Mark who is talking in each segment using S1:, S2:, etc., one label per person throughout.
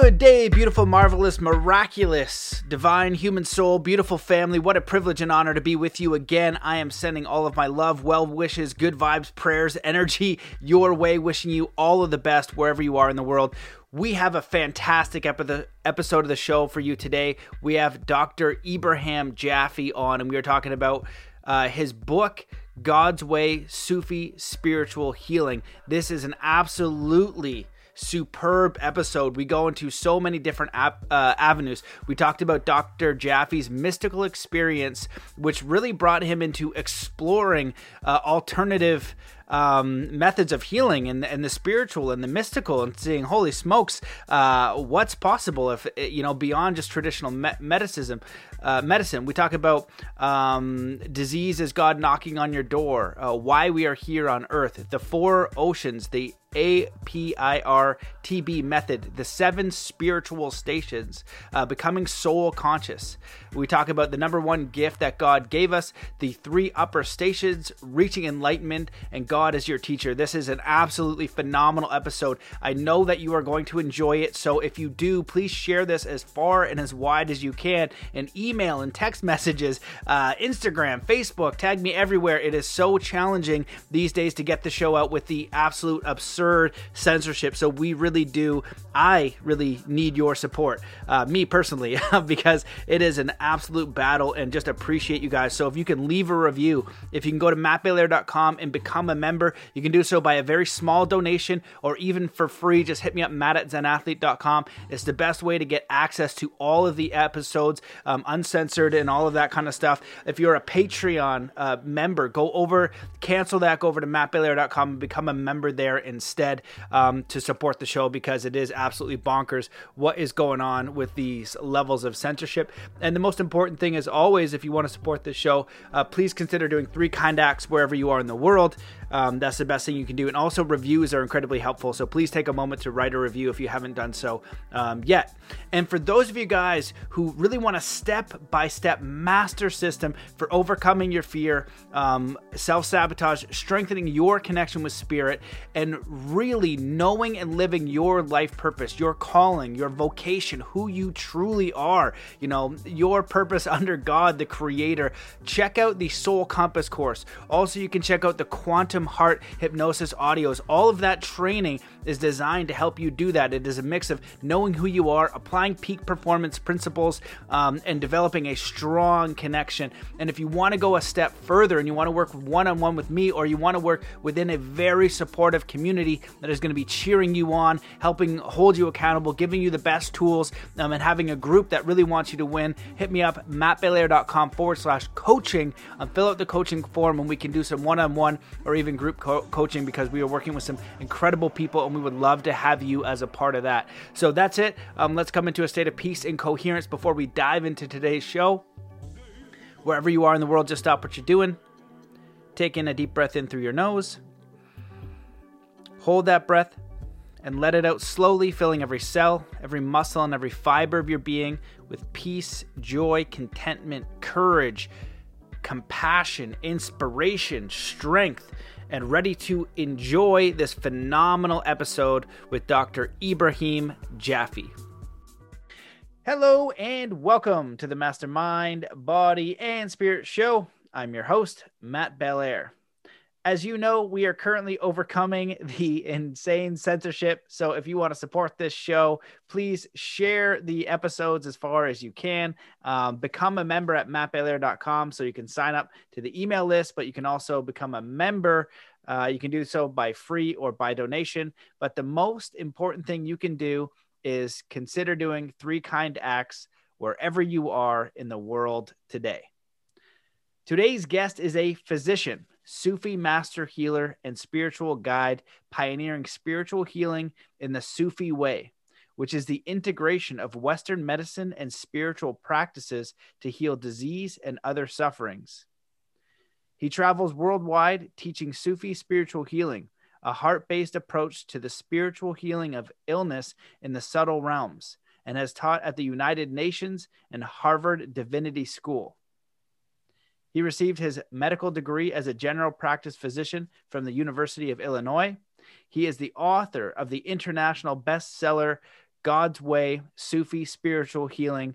S1: Good day, beautiful, marvelous, miraculous, divine human soul, beautiful family. What a privilege and honor to be with you again. I am sending all of my love, well wishes, good vibes, prayers, energy your way, wishing you all of the best wherever you are in the world. We have a fantastic episode of the show for you today. We have Dr. Ibrahim Jaffe on, and we are talking about uh, his book, God's Way Sufi Spiritual Healing. This is an absolutely superb episode. We go into so many different ap- uh, avenues. We talked about Dr. Jaffe's mystical experience, which really brought him into exploring uh, alternative um, methods of healing and, and the spiritual and the mystical and seeing holy smokes uh, what's possible if you know beyond just traditional me- medicine uh, medicine we talk about um, disease is god knocking on your door uh, why we are here on earth the four oceans the APIRTB method, the seven spiritual stations, uh, becoming soul conscious. We talk about the number one gift that God gave us, the three upper stations, reaching enlightenment, and God as your teacher. This is an absolutely phenomenal episode. I know that you are going to enjoy it. So if you do, please share this as far and as wide as you can in email and text messages, uh, Instagram, Facebook, tag me everywhere. It is so challenging these days to get the show out with the absolute absurd absurd censorship. So we really do, I really need your support, uh, me personally, because it is an absolute battle and just appreciate you guys. So if you can leave a review, if you can go to mattbelair.com and become a member, you can do so by a very small donation or even for free. Just hit me up, matt at zenathlete.com. It's the best way to get access to all of the episodes, um, uncensored and all of that kind of stuff. If you're a Patreon uh, member, go over, cancel that, go over to mattbelair.com and become a member there instead instead um, to support the show because it is absolutely bonkers what is going on with these levels of censorship. And the most important thing is always, if you want to support this show, uh, please consider doing three kind acts wherever you are in the world. Um, that's the best thing you can do. And also, reviews are incredibly helpful. So please take a moment to write a review if you haven't done so um, yet. And for those of you guys who really want a step by step master system for overcoming your fear, um, self sabotage, strengthening your connection with spirit, and really knowing and living your life purpose, your calling, your vocation, who you truly are, you know, your purpose under God, the Creator, check out the Soul Compass course. Also, you can check out the Quantum heart hypnosis audios. All of that training is designed to help you do that. It is a mix of knowing who you are, applying peak performance principles, um, and developing a strong connection. And if you want to go a step further and you want to work one on one with me, or you want to work within a very supportive community that is going to be cheering you on, helping hold you accountable, giving you the best tools, um, and having a group that really wants you to win, hit me up, mattbelair.com forward slash coaching, and fill out the coaching form, and we can do some one on one or even group co- coaching because we are working with some incredible people and we would love to have you as a part of that. So that's it. Um, let's come into a state of peace and coherence before we dive into today's show. Wherever you are in the world, just stop what you're doing. Take in a deep breath in through your nose. Hold that breath and let it out slowly, filling every cell, every muscle, and every fiber of your being with peace, joy, contentment, courage, compassion, inspiration, strength, and ready to enjoy this phenomenal episode with Dr. Ibrahim Jaffe. Hello and welcome to the Mastermind, Body, and Spirit Show. I'm your host, Matt Belair as you know, we are currently overcoming the insane censorship. So if you want to support this show, please share the episodes as far as you can. Um, become a member at mattbelair.com so you can sign up to the email list, but you can also become a member. Uh, you can do so by free or by donation. But the most important thing you can do is consider doing three kind acts wherever you are in the world today. Today's guest is a physician Sufi master healer and spiritual guide, pioneering spiritual healing in the Sufi way, which is the integration of Western medicine and spiritual practices to heal disease and other sufferings. He travels worldwide teaching Sufi spiritual healing, a heart based approach to the spiritual healing of illness in the subtle realms, and has taught at the United Nations and Harvard Divinity School. He received his medical degree as a general practice physician from the University of Illinois. He is the author of the international bestseller God's Way Sufi Spiritual Healing.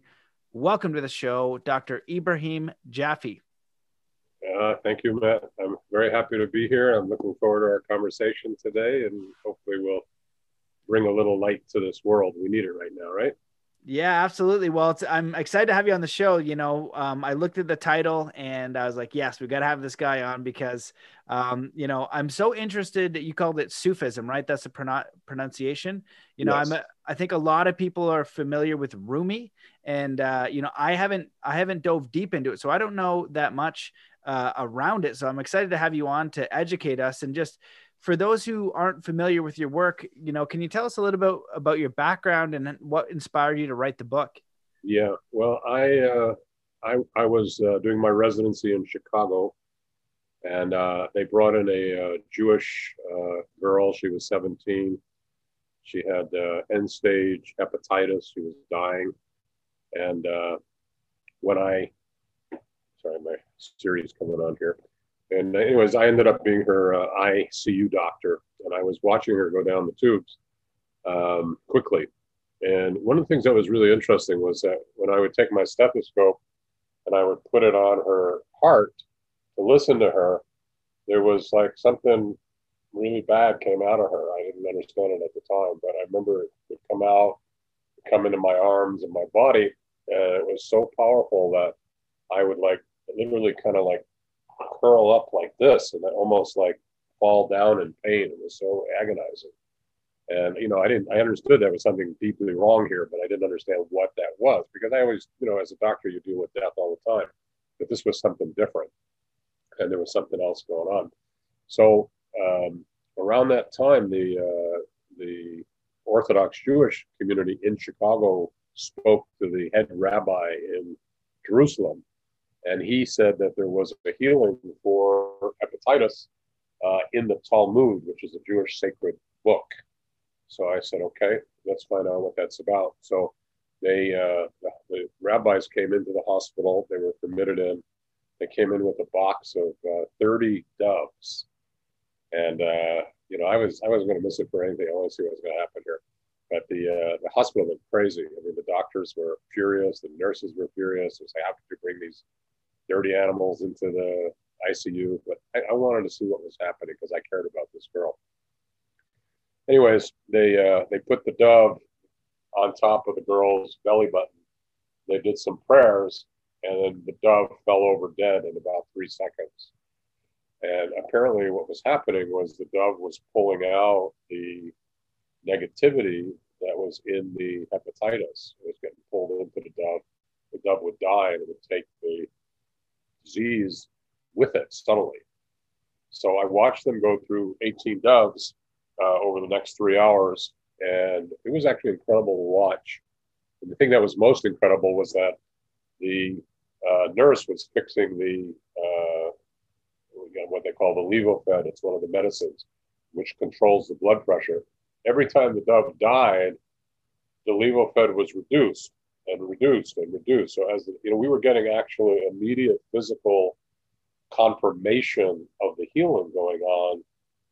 S1: Welcome to the show, Dr. Ibrahim Jaffe.
S2: Uh, thank you, Matt. I'm very happy to be here. I'm looking forward to our conversation today, and hopefully, we'll bring a little light to this world. We need it right now, right?
S1: Yeah, absolutely. Well, I'm excited to have you on the show. You know, um, I looked at the title and I was like, yes, we got to have this guy on because, um, you know, I'm so interested that you called it Sufism, right? That's the pronunciation. You know, yes. I'm, a, I think a lot of people are familiar with Rumi and, uh, you know, I haven't, I haven't dove deep into it. So I don't know that much uh, around it. So I'm excited to have you on to educate us and just, for those who aren't familiar with your work, you know, can you tell us a little bit about your background and what inspired you to write the book?
S2: Yeah, well, I uh, I, I was uh, doing my residency in Chicago, and uh, they brought in a uh, Jewish uh, girl. She was 17. She had uh, end stage hepatitis. She was dying, and when I sorry, my Siri's coming on here. And anyways, I ended up being her uh, ICU doctor, and I was watching her go down the tubes um, quickly. And one of the things that was really interesting was that when I would take my stethoscope and I would put it on her heart to listen to her, there was like something really bad came out of her. I didn't understand it at the time, but I remember it would come out, come into my arms and my body, and it was so powerful that I would like literally kind of like curl up like this and almost like fall down in pain. It was so agonizing. And, you know, I didn't, I understood there was something deeply wrong here, but I didn't understand what that was because I always, you know, as a doctor, you deal with death all the time. But this was something different and there was something else going on. So um, around that time, the, uh, the Orthodox Jewish community in Chicago spoke to the head rabbi in Jerusalem and he said that there was a healing for hepatitis uh, in the Talmud, which is a Jewish sacred book. So I said, okay, let's find out what that's about. So they, uh, the, rabbis came into the hospital. They were permitted in. They came in with a box of uh, 30 doves, and uh, you know, I was I wasn't going to miss it for anything. I want to see what was going to happen here. But the uh, the hospital went crazy. I mean, the doctors were furious. The nurses were furious. They say, "How could you bring these dirty animals into the ICU. But I, I wanted to see what was happening because I cared about this girl. Anyways, they uh, they put the dove on top of the girl's belly button. They did some prayers, and then the dove fell over dead in about three seconds. And apparently, what was happening was the dove was pulling out the negativity that was in the hepatitis. It was getting pulled into the dove. The dove would die, and it would take the disease with it subtly. So I watched them go through 18 doves uh, over the next three hours, and it was actually incredible to watch. And the thing that was most incredible was that the uh, nurse was fixing the uh, what they call the levophed. It's one of the medicines which controls the blood pressure. Every time the dove died, the levophed was reduced and reduced and reduced. So as you know, we were getting actually immediate physical confirmation of the healing going on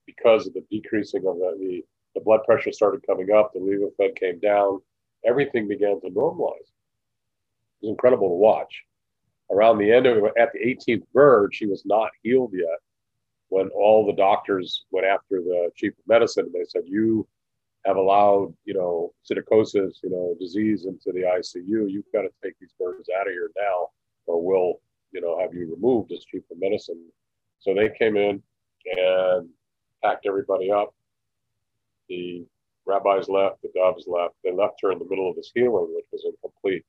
S2: because of the decreasing of the, the, the blood pressure started coming up, the levophed came down, everything began to normalize. It was incredible to watch. Around the end of at the 18th bird, she was not healed yet. When all the doctors went after the chief of medicine, they said, "You have allowed, you know, psittacosis, you know, disease into the ICU, you've got to take these birds out of here now, or we'll, you know, have you removed as chief of medicine. So they came in and packed everybody up. The rabbis left, the doves left. They left her in the middle of this healing, which was incomplete.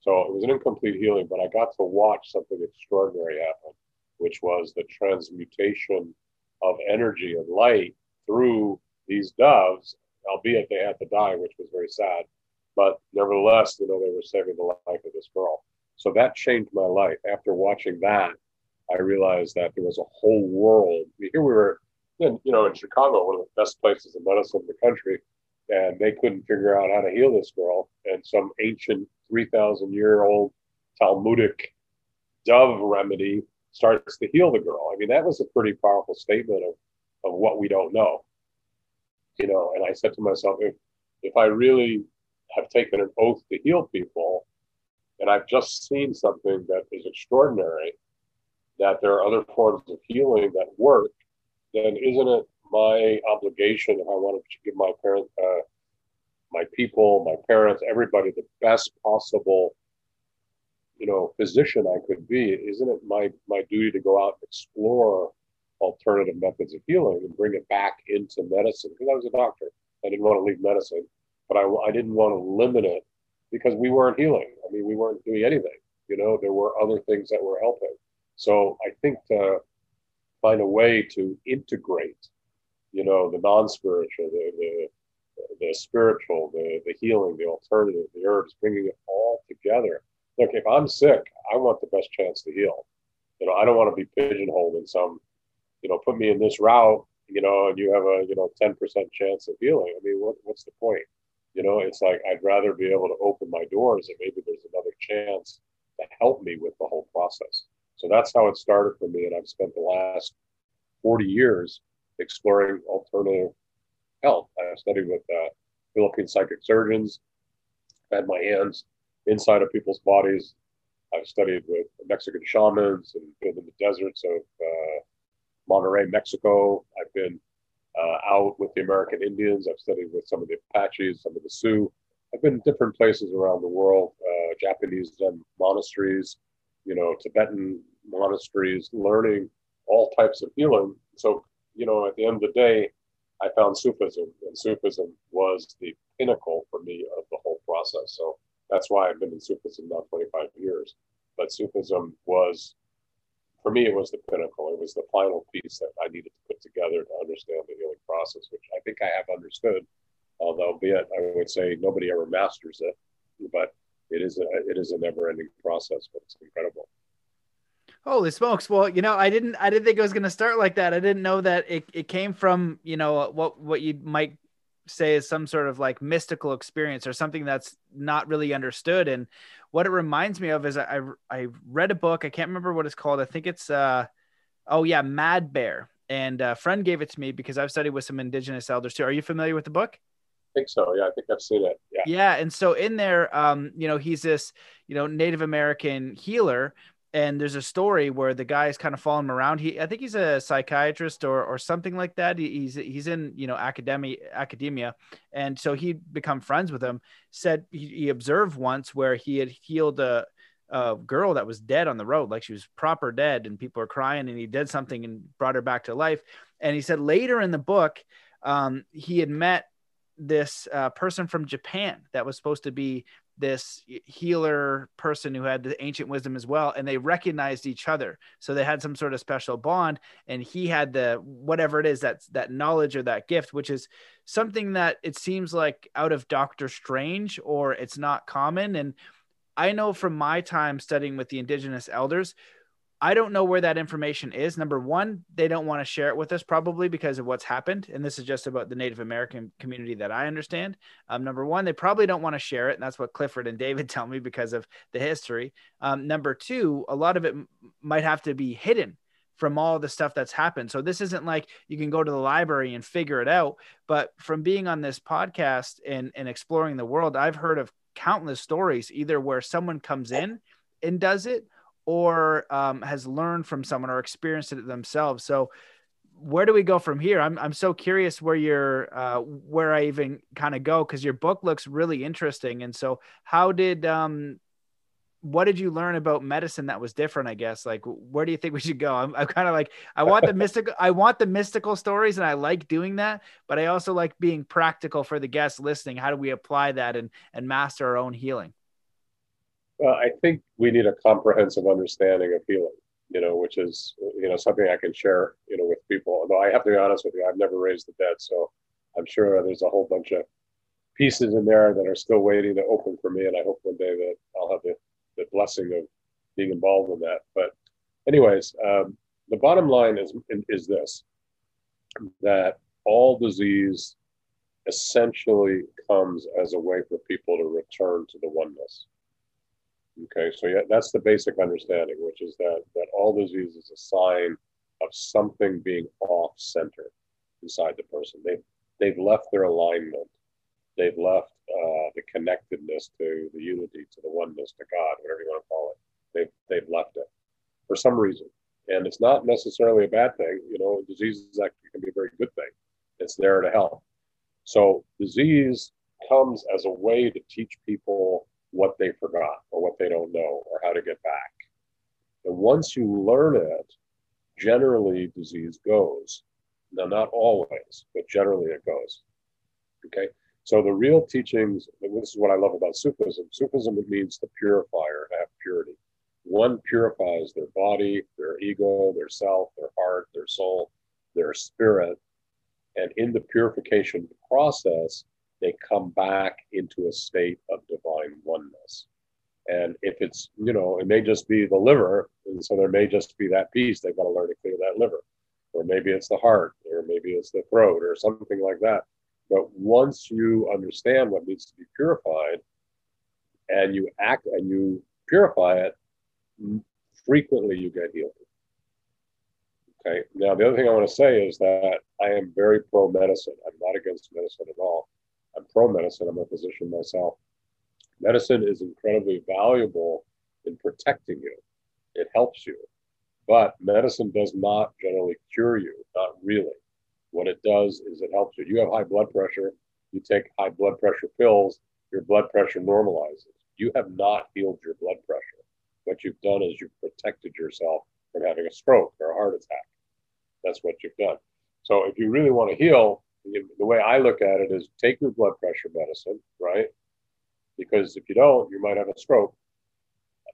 S2: So it was an incomplete healing, but I got to watch something extraordinary happen, which was the transmutation of energy and light through these doves albeit they had to die, which was very sad. But nevertheless, you know, they were saving the life of this girl. So that changed my life. After watching that, I realized that there was a whole world. Here we were, in, you know, in Chicago, one of the best places of medicine in the country, and they couldn't figure out how to heal this girl. And some ancient 3,000 year old Talmudic dove remedy starts to heal the girl. I mean, that was a pretty powerful statement of, of what we don't know you know and i said to myself if if i really have taken an oath to heal people, and I've just seen something that is extraordinary, that there are other forms of healing that work, then isn't it my obligation if I want to give my parents, uh, my people, my parents, everybody the best possible, you know, physician I could be? Isn't it my my duty to go out and explore alternative methods of healing and bring it back into medicine? Because I was a doctor, I didn't want to leave medicine, but I I didn't want to limit it because we weren't healing. I mean, we weren't doing anything. You know, there were other things that were helping. So I think to find a way to integrate you know, the non-spiritual, the, the, the spiritual, the, the healing, the alternative, the herbs, bringing it all together. Look, if I'm sick, I want the best chance to heal. You know, I don't want to be pigeonholed in some, you know, put me in this route, you know, and you have a, you know, 10% chance of healing. I mean, what, what's the point? You know, it's like I'd rather be able to open my doors and maybe there's another chance to help me with the whole process. So that's how it started for me. And I've spent the last 40 years exploring alternative health. I studied with uh, Philippine psychic surgeons, had my hands inside of people's bodies. I've studied with Mexican shamans and been in the deserts of uh, Monterrey, Mexico. I've been uh, out with the American Indians. I've studied with some of the Apaches, some of the Sioux. I've been in different places around the world, uh, Japanese Zen monasteries, you know, Tibetan monasteries, learning all types of healing. So you know, at the end of the day, I found Sufism, and Sufism was the pinnacle for me of the whole process. So that's why I've been in Sufism now 25 years. But Sufism was, for me, it was the pinnacle. It was the final piece that I needed to put together to understand the healing process, which I think I have understood. Although, be it, I would say nobody ever masters it, but it is a it is a never-ending process. But it's incredible.
S1: Holy smokes! Well, you know, I didn't, I didn't think it was going to start like that. I didn't know that it, it came from, you know, what what you might say is some sort of like mystical experience or something that's not really understood. And what it reminds me of is I I read a book. I can't remember what it's called. I think it's uh, oh yeah, Mad Bear. And a friend gave it to me because I've studied with some indigenous elders too. Are you familiar with the book?
S2: I think so. Yeah, I think I've seen it. Yeah.
S1: Yeah, and so in there, um, you know, he's this, you know, Native American healer and there's a story where the guy's kind of following him around. He, I think he's a psychiatrist or or something like that. He's he's in you know academia academia, and so he become friends with him. Said he, he observed once where he had healed a, a girl that was dead on the road, like she was proper dead, and people were crying, and he did something and brought her back to life. And he said later in the book, um, he had met this uh, person from Japan that was supposed to be this healer person who had the ancient wisdom as well and they recognized each other. So they had some sort of special bond and he had the whatever it is that's that knowledge or that gift which is something that it seems like out of doctor strange or it's not common. And i know from my time studying with the indigenous elders I don't know where that information is. Number one, they don't want to share it with us probably because of what's happened. And this is just about the Native American community that I understand. Um, number one, they probably don't want to share it. And that's what Clifford and David tell me because of the history. Um, number two, a lot of it m- might have to be hidden from all the stuff that's happened. So this isn't like you can go to the library and figure it out. But from being on this podcast and, and exploring the world, I've heard of countless stories either where someone comes in and does it or um, has learned from someone or experienced it themselves. So where do we go from here? I'm I'm so curious where you're uh, where I even kind of go because your book looks really interesting. And so how did um what did you learn about medicine that was different? I guess like where do you think we should go? I'm, I'm kind of like I want the mystical I want the mystical stories and I like doing that, but I also like being practical for the guests listening. How do we apply that and and master our own healing?
S2: Well, I think we need a comprehensive understanding of healing, you know, which is, you know, something I can share, you know, with people. Although I have to be honest with you, I've never raised the dead. So I'm sure there's a whole bunch of pieces in there that are still waiting to open for me. And I hope one day that I'll have the, the blessing of being involved in that. But anyways, um, the bottom line is, is this, that all disease essentially comes as a way for people to return to the oneness. Okay, so yeah, that's the basic understanding, which is that that all disease is a sign of something being off center inside the person. They they've left their alignment. They've left uh, the connectedness to the unity, to the oneness, to God, whatever you want to call it. They've, they've left it for some reason. And it's not necessarily a bad thing. You know, disease actually can be a very good thing. It's there to help. So disease comes as a way to teach people what they forgot or what they don't know or how to get back. And once you learn it, generally disease goes. Now, not always, but generally it goes. Okay. So the real teachings, this is what I love about Sufism. Sufism means the purifier, to have purity. One purifies their body, their ego, their self, their heart, their soul, their spirit. And in the purification process, they come back into a state of divine oneness. And if it's, you know, it may just be the liver, and so there may just be that piece. They've got to learn to clear that liver. Or maybe it's the heart, or maybe it's the throat, or something like that but once you understand what needs to be purified and you act and you purify it, frequently you get healed. Okay. Now, the other thing I want to say is that I am very pro medicine. I'm not against medicine at all. I'm pro medicine. I'm a physician myself. Medicine is incredibly valuable in protecting you, it helps you. But medicine does not generally cure you, not really. What it does is it helps you. You have high blood pressure, you take high blood pressure pills, your blood pressure normalizes. You have not healed your blood pressure. What you've done is you've protected yourself from having a stroke or a heart attack. That's what you've done. So if you really want to heal, the way I look at it is take your blood pressure medicine, right? Because if you don't, you might have a stroke.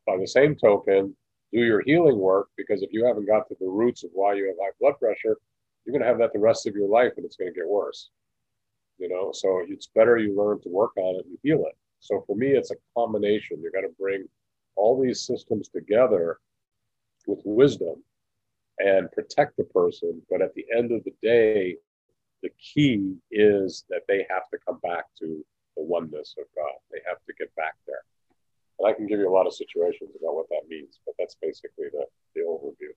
S2: By the same token, do your healing work because if you haven't got to the roots of why you have high blood pressure, you're going to have that the rest of your life and it's going to get worse you know so it's better you learn to work on it and heal it so for me it's a combination you got to bring all these systems together with wisdom and protect the person but at the end of the day the key is that they have to come back to the oneness of god. They have to get back there. And i can give you a lot of situations about what that means but that's basically the, the overview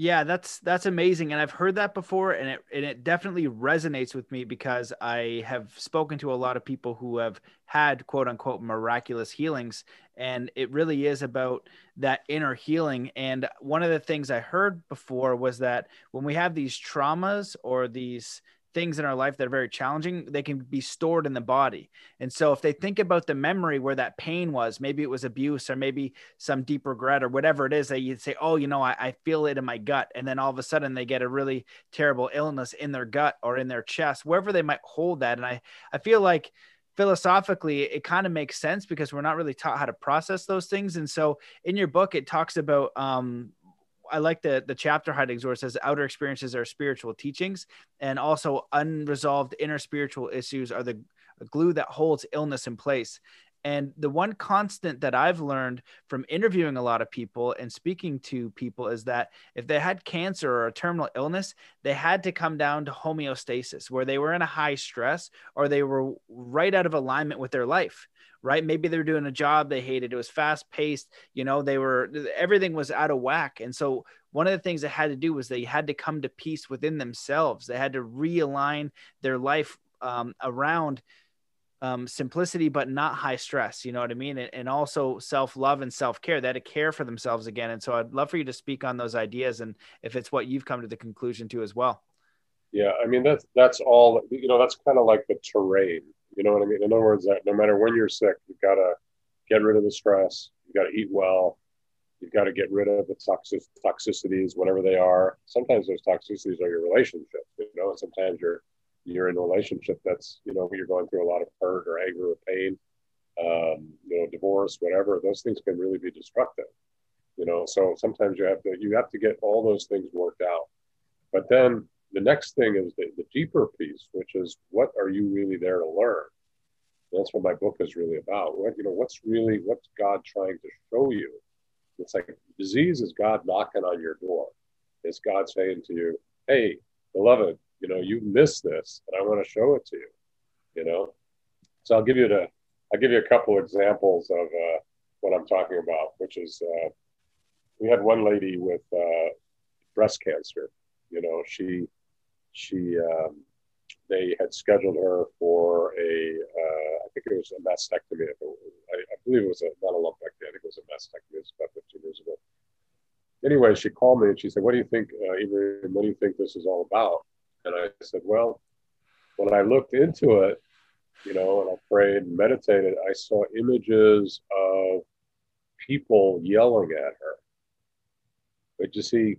S1: yeah, that's that's amazing, and I've heard that before, and it and it definitely resonates with me because I have spoken to a lot of people who have had quote unquote miraculous healings, and it really is about that inner healing. And one of the things I heard before was that when we have these traumas or these things in our life that are very challenging, they can be stored in the body. And so if they think about the memory where that pain was, maybe it was abuse or maybe some deep regret or whatever it is, that you'd say, Oh, you know, I, I feel it in my gut. And then all of a sudden they get a really terrible illness in their gut or in their chest, wherever they might hold that. And I, I feel like philosophically it kind of makes sense because we're not really taught how to process those things and so in your book it talks about um, I like the the chapter it says outer experiences are spiritual teachings, and also unresolved inner spiritual issues are the glue that holds illness in place. And the one constant that I've learned from interviewing a lot of people and speaking to people is that if they had cancer or a terminal illness, they had to come down to homeostasis, where they were in a high stress or they were right out of alignment with their life right? Maybe they were doing a job they hated. It was fast paced. You know, they were, everything was out of whack. And so one of the things they had to do was they had to come to peace within themselves. They had to realign their life um, around um, simplicity, but not high stress. You know what I mean? And, and also self love and self care. They had to care for themselves again. And so I'd love for you to speak on those ideas and if it's what you've come to the conclusion to as well.
S2: Yeah, I mean that's that's all you know. That's kind of like the terrain you know what I mean? In other words, that no matter when you're sick, you've got to get rid of the stress. You've got to eat well. You've got to get rid of the toxic toxicities, whatever they are. Sometimes those toxicities are your relationship. You know, sometimes you're you're in a relationship that's you know you're going through a lot of hurt or anger or pain. Um, you know, divorce, whatever. Those things can really be destructive. You know, so sometimes you have to you have to get all those things worked out. But then the next thing is the, the deeper piece, which is what are you really there to learn? that's what my book is really about. What you know, what's really what's God trying to show you? It's like disease is God knocking on your door. It's God saying to you, "Hey, beloved, you know you missed this, and I want to show it to you." You know, so I'll give you the I'll give you a couple examples of uh, what I'm talking about, which is uh, we had one lady with uh, breast cancer. You know, she she um, they had scheduled her for a, uh, I think it was a mastectomy. I, I, believe it was a, not a lumpectomy. I think it was a mastectomy. It about 15 years ago. Anyway, she called me and she said, what do you think, uh, what do you think this is all about? I said, well, when I looked into it, you know, and I prayed and meditated, I saw images of people yelling at her. But you see,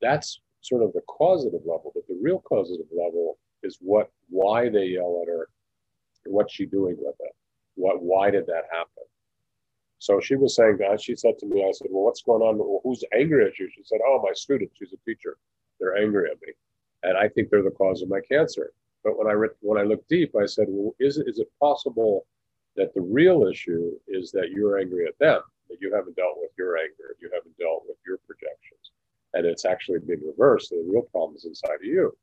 S2: that's sort of the causative level, but the real causative level is what why they yell at her, what's she doing with it? What why did that happen? So she was saying that she said to me, I said, Well, what's going on? Well, who's angry at you? She said, Oh, my students, she's a teacher. They're angry at me. And I think they're the cause of my cancer. But when I when I looked deep, I said, Well, is is it possible that the real issue is that you're angry at them, that you haven't dealt with your anger, you haven't dealt with your projections, and it's actually been reversed. The real problem is inside of you.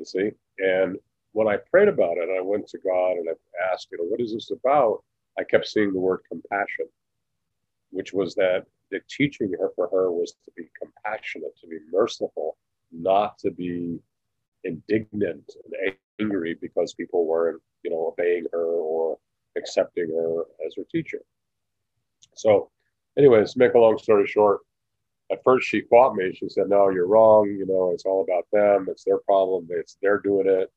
S2: You see, and when I prayed about it, I went to God and I asked, you know, what is this about? I kept seeing the word compassion, which was that the teaching her for her was to be compassionate, to be merciful, not to be indignant and angry because people weren't, you know, obeying her or accepting her as her teacher. So, anyways, make a long story short, at first she fought me. She said, "No, you're wrong. You know, it's all about them. It's their problem. It's they're doing it."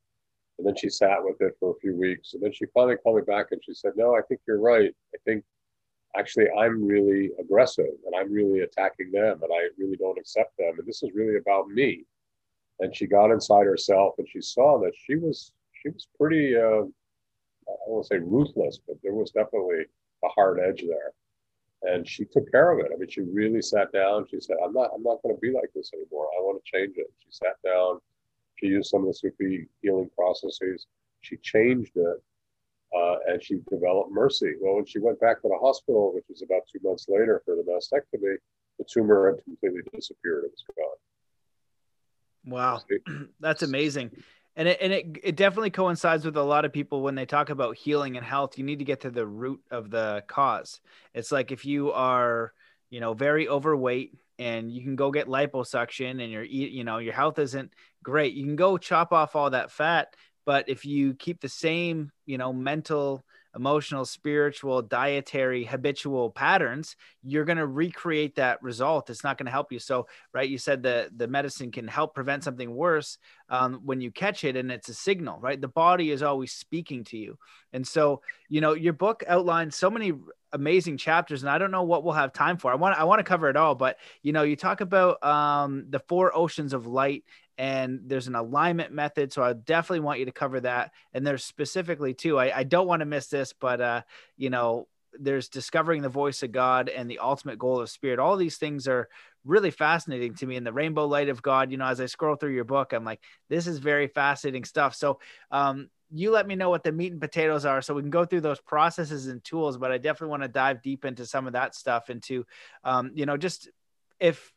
S2: And then she sat with it for a few weeks, and then she finally called me back and she said, "No, I think you're right. I think actually I'm really aggressive and I'm really attacking them, and I really don't accept them. And this is really about me." And she got inside herself and she saw that she was she was pretty. Uh, I won't say ruthless, but there was definitely a hard edge there and she took care of it. I mean, she really sat down. She said, "I'm not, I'm not going to be like this anymore. I want to change it." She sat down. She used some of the Sufi healing processes. She changed it, uh, and she developed mercy. Well, when she went back to the hospital, which was about two months later for the mastectomy, the tumor had completely disappeared. It was
S1: gone. Wow, that's amazing. And it, and it, it definitely coincides with a lot of people when they talk about healing and health you need to get to the root of the cause. It's like if you are you know very overweight and you can go get liposuction and your you know your health isn't great you can go chop off all that fat but if you keep the same you know mental emotional, spiritual, dietary, habitual patterns, you're going to recreate that result. It's not going to help you. So, right, you said the the medicine can help prevent something worse um, when you catch it, and it's a signal, right? The body is always speaking to you, and so you know your book outlines so many amazing chapters and i don't know what we'll have time for i want i want to cover it all but you know you talk about um, the four oceans of light and there's an alignment method. So I definitely want you to cover that. And there's specifically too, I, I don't want to miss this, but uh, you know, there's discovering the voice of God and the ultimate goal of spirit. All these things are really fascinating to me. And the rainbow light of God, you know, as I scroll through your book, I'm like, this is very fascinating stuff. So um, you let me know what the meat and potatoes are so we can go through those processes and tools but i definitely want to dive deep into some of that stuff into um, you know just if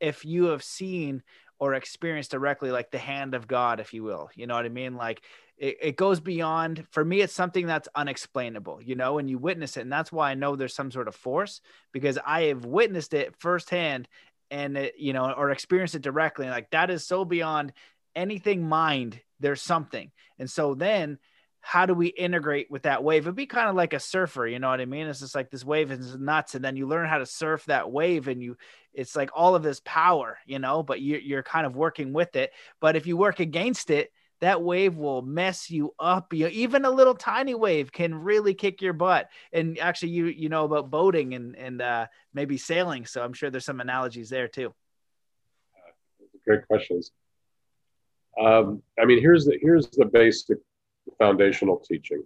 S1: if you have seen or experience directly like the hand of God, if you will. You know what I mean? Like it, it goes beyond for me, it's something that's unexplainable, you know, and you witness it. And that's why I know there's some sort of force because I have witnessed it firsthand and it, you know, or experienced it directly. Like that is so beyond anything mind. There's something. And so then how do we integrate with that wave? It'd be kind of like a surfer, you know what I mean? It's just like this wave is nuts, and then you learn how to surf that wave, and you it's like all of this power, you know, but you're you're kind of working with it. But if you work against it, that wave will mess you up. You, know, even a little tiny wave can really kick your butt. And actually, you you know about boating and and uh, maybe sailing, so I'm sure there's some analogies there too.
S2: Great questions. Um, I mean, here's the here's the basic foundational teaching.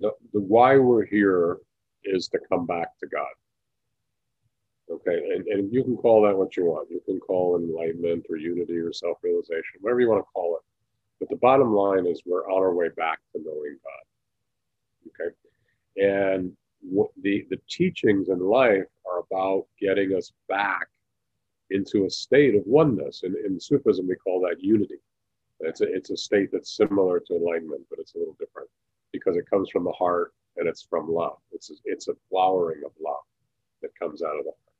S2: The, the why we're here is to come back to God. Okay, and, and you can call that what you want. You can call enlightenment or unity or self realization, whatever you want to call it. But the bottom line is we're on our way back to knowing God. Okay, and what the, the teachings in life are about getting us back into a state of oneness. And in Sufism, we call that unity. It's a, it's a state that's similar to enlightenment, but it's a little different because it comes from the heart and it's from love. It's a, it's a flowering of love that comes out of the heart.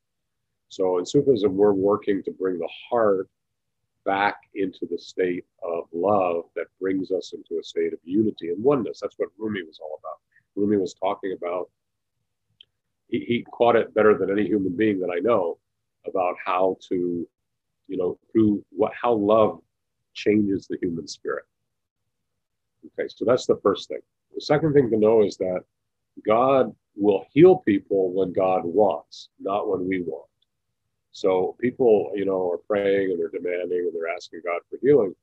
S2: So in Sufism, we're working to bring the heart back into the state of love that brings us into a state of unity and oneness. That's what Rumi was all about. Rumi was talking about, he, he caught it better than any human being that I know about how to, you know, through what, how love changes the human spirit. Okay, so that's the first thing. The second thing to know is that God will heal people when God wants, not when we want. So people, you know, are praying and they're demanding and they're asking God for healing.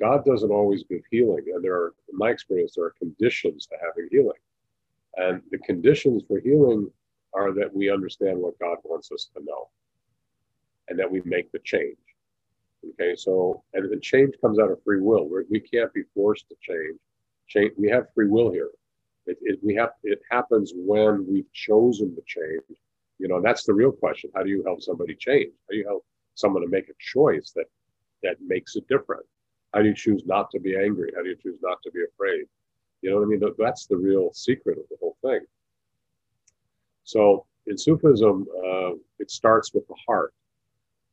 S2: God doesn't always give healing. And there are, in my experience, there are conditions to having healing. And the conditions for healing are that we understand what God wants us to know and that we make the change. Okay, so, and the change comes out of free will. We're, we can not be forced to change. change. We have free will here. It, it, we have, it happens when we've chosen to change you know, that's the real question. How do you help somebody change? How do you help someone to make a choice that that makes it different? How do you choose not to be angry? How do you choose not to be afraid? You know what I mean? That's the real secret of the whole thing. So in Sufism, uh, it starts with the heart,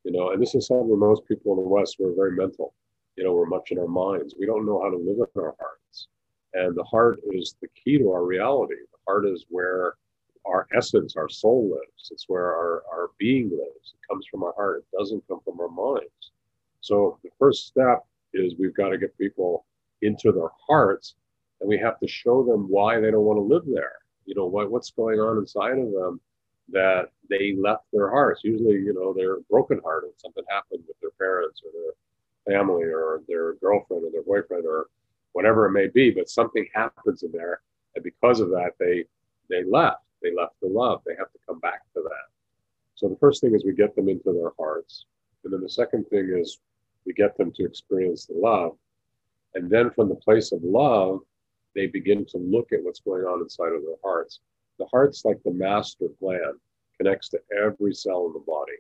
S2: you know, and this is something most people in the West, we're very mental. You know, we're much in our minds. We don't know how to live in our hearts. And the heart is the key to our reality. The heart is where our essence, our soul lives. It's where our, our being lives. It comes from our heart. It doesn't come from our minds. So the first step is we've got to get people into their hearts and we have to show them why they don't want to live there. You know, what, what's going on inside of them that they left their hearts. Usually, you know, they're brokenhearted. Something happened with their parents or their family or their girlfriend or their boyfriend or whatever it may be, but something happens in there. And because of that, they they left. They left the love. They have to come back to that. So the first thing is we get them into their hearts. And then the second thing is we get them to experience the love. And then from the place of love, they begin to look at what's going on inside of their hearts. The heart's like the master gland, connects to every cell in the body.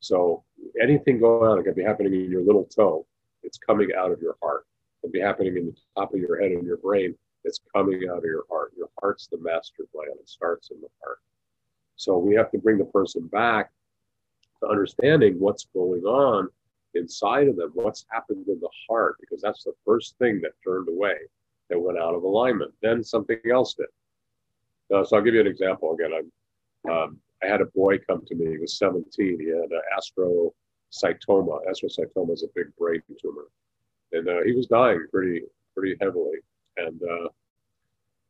S2: So anything going on, it could be happening in your little toe, it's coming out of your heart. It could be happening in the top of your head and your brain, it's coming out of your heart. Your heart's the master gland, It starts in the heart. So we have to bring the person back to understanding what's going on inside of them, what's happened in the heart, because that's the first thing that turned away, that went out of alignment. Then something else did. Uh, so I'll give you an example again. I, um, I had a boy come to me. He was 17. He had an astrocytoma. Astrocytoma is a big brain tumor, and uh, he was dying pretty pretty heavily. And, uh,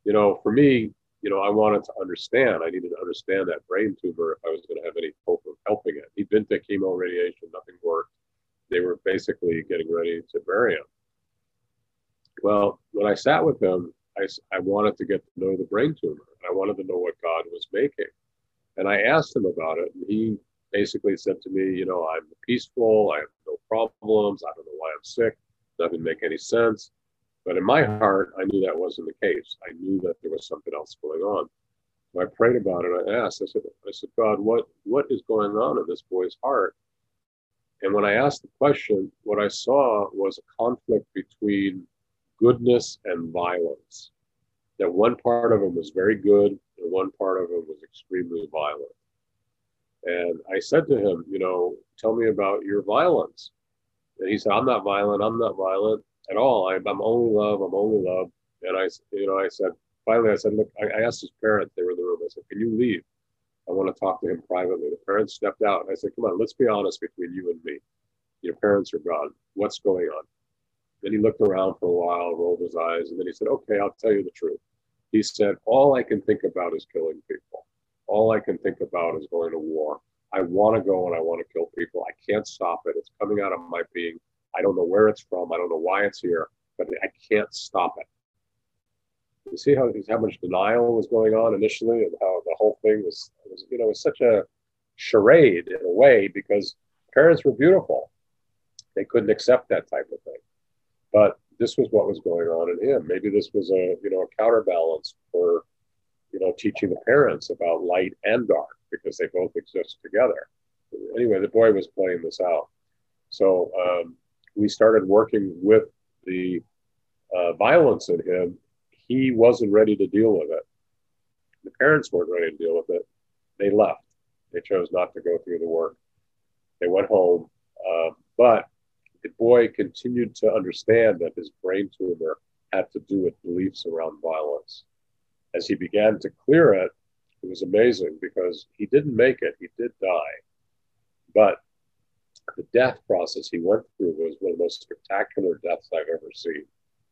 S2: you know, for me, you know, I wanted to understand. I needed to understand that brain tumor if I was going to have any hope of helping it. He'd been to chemo radiation, nothing worked. They were basically getting ready to bury him. Well, when I sat with him, I, I wanted to get to know the brain tumor. I wanted to know what God was making. And I asked him about it. And he basically said to me, you know, I'm peaceful. I have no problems. I don't know why I'm sick. Doesn't make any sense. But in my heart, I knew that wasn't the case. I knew that there was something else going on. So I prayed about it. I asked, I said, I said, God, what, what is going on in this boy's heart? And when I asked the question, what I saw was a conflict between goodness and violence. That one part of him was very good, and one part of him was extremely violent. And I said to him, you know, tell me about your violence. And he said, I'm not violent. I'm not violent at all. I'm, I'm only love. I'm only love. And I, you know, I said, finally, I said, look, I, I asked his parents, they were in the room. I said, can you leave? I want to talk to him privately. The parents stepped out. And I said, come on, let's be honest between you and me. Your parents are gone. What's going on? Then he looked around for a while, rolled his eyes, and then he said, okay, I'll tell you the truth. He said, all I can think about is killing people. All I can think about is going to war. I want to go and I want to kill people. I can't stop it. It's coming out of my being. I don't know where it's from. I don't know why it's here, but I can't stop it. You see how how much denial was going on initially, and how the whole thing was, was you know, was such a charade in a way because parents were beautiful. They couldn't accept that type of thing, but this was what was going on in him. Maybe this was a you know a counterbalance for you know teaching the parents about light and dark because they both exist together. Anyway, the boy was playing this out. So um, we started working with the uh, violence in him, he wasn't ready to deal with it. The parents weren't ready to deal with it. They left. They chose not to go through the work. They went home. Uh, but the boy continued to understand that his brain tumor had to do with beliefs around violence. As he began to clear it, it was amazing because he didn't make it, he did die. But the death process he went through was one of the most spectacular deaths I've ever seen.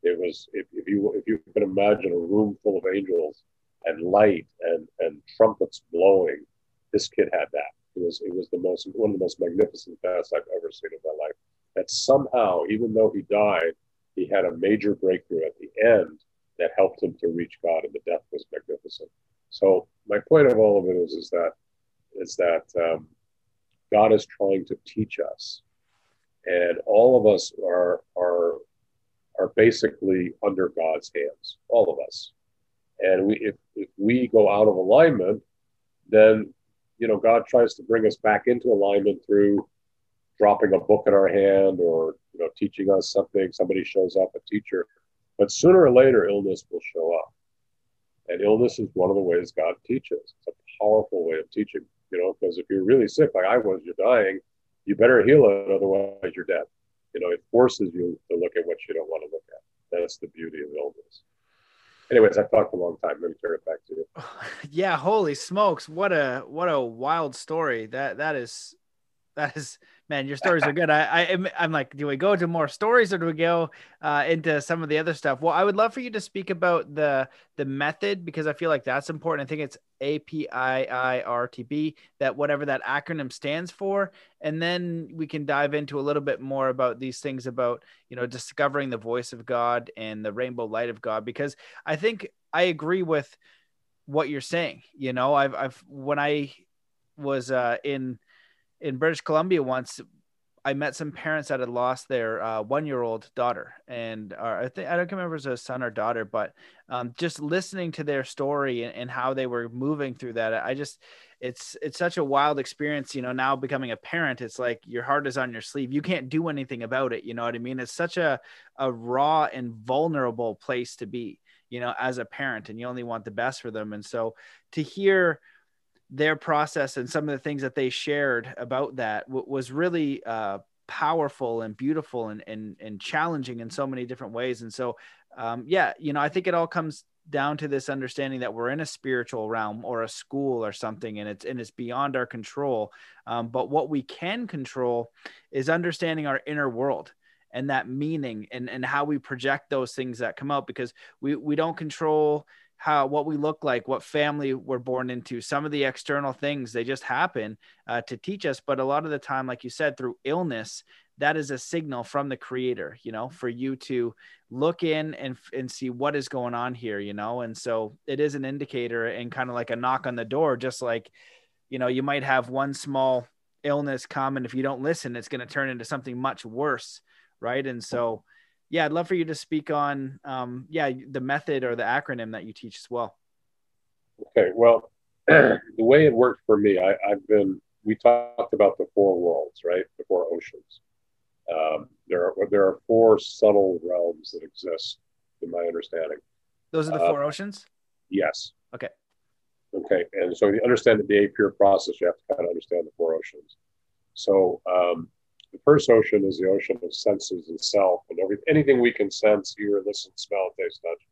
S2: It was if, if you if you can imagine a room full of angels and light and and trumpets blowing, this kid had that. It was it was the most one of the most magnificent deaths I've ever seen in my life. That somehow, even though he died, he had a major breakthrough at the end that helped him to reach God, and the death was magnificent. So my point of all of it is is that is that um, God is trying to teach us, and all of us are are are basically under God's hands, all of us. And we, if if we go out of alignment, then you know God tries to bring us back into alignment through dropping a book in our hand or you know teaching us something. Somebody shows up, a teacher, but sooner or later illness will show up, and illness is one of the ways God teaches. It's a powerful way of teaching you know, because if you're really sick, like I was, you're dying, you better heal it, otherwise you're dead. You know, it forces you to look at what you don't want to look at. That's the beauty of illness. Anyways, I talked a long time. Let me turn it back to you.
S1: Yeah, holy smokes! What a what a wild story. That that is that is man, your stories are good. I, I I'm like, do we go to more stories or do we go uh, into some of the other stuff? Well, I would love for you to speak about the the method because I feel like that's important. I think it's A P I I R T B that whatever that acronym stands for, and then we can dive into a little bit more about these things about you know discovering the voice of God and the rainbow light of God because I think I agree with what you're saying. You know, I've I've when I was uh, in in British Columbia once, I met some parents that had lost their uh, one-year-old daughter, and uh, I think I don't remember if it was a son or daughter, but um, just listening to their story and, and, how they were moving through that, I just it's it's such a wild experience. You know, now becoming a parent, it's like your heart is on your sleeve. You can't do anything about it. You know what I mean? It's such a a raw and vulnerable place to be. You know, as a parent, and you only want the best for them, and so to hear their process and some of the things that they shared about that w- was really uh, powerful and beautiful and, and and challenging in so many different ways. And so, um, yeah, you know, I think it all comes down to this understanding that we're in a spiritual realm or a school or something, and it's and it's beyond our control. Um, but what we can control is understanding our inner world and that meaning and and how we project those things that come out because we we don't control how what we look like what family we're born into. Some of the external things they just happen uh, to teach us but a lot of the time like you said through illness that is a signal from the creator you know for you to look in and and see what is going on here you know? And so it is an indicator and kind of like a knock on the door just like you know you might have one small illness come and if you don't listen it's going to turn into something much worse right? And so yeah, I'd love for you to speak on, um, yeah, the method or the acronym that you teach as well.
S2: Okay, well, the way it worked for me, I, have been. We talked about the four worlds, right? The four oceans. Um, there are there are four subtle realms that exist, in my understanding.
S1: Those are the four uh, oceans.
S2: Yes.
S1: Okay.
S2: Okay, and so you understand the A-Pure process, you have to kind of understand the four oceans. So um, the first ocean is the ocean of senses and self, and every, anything we can sense, hear, listen, smell, taste, touch.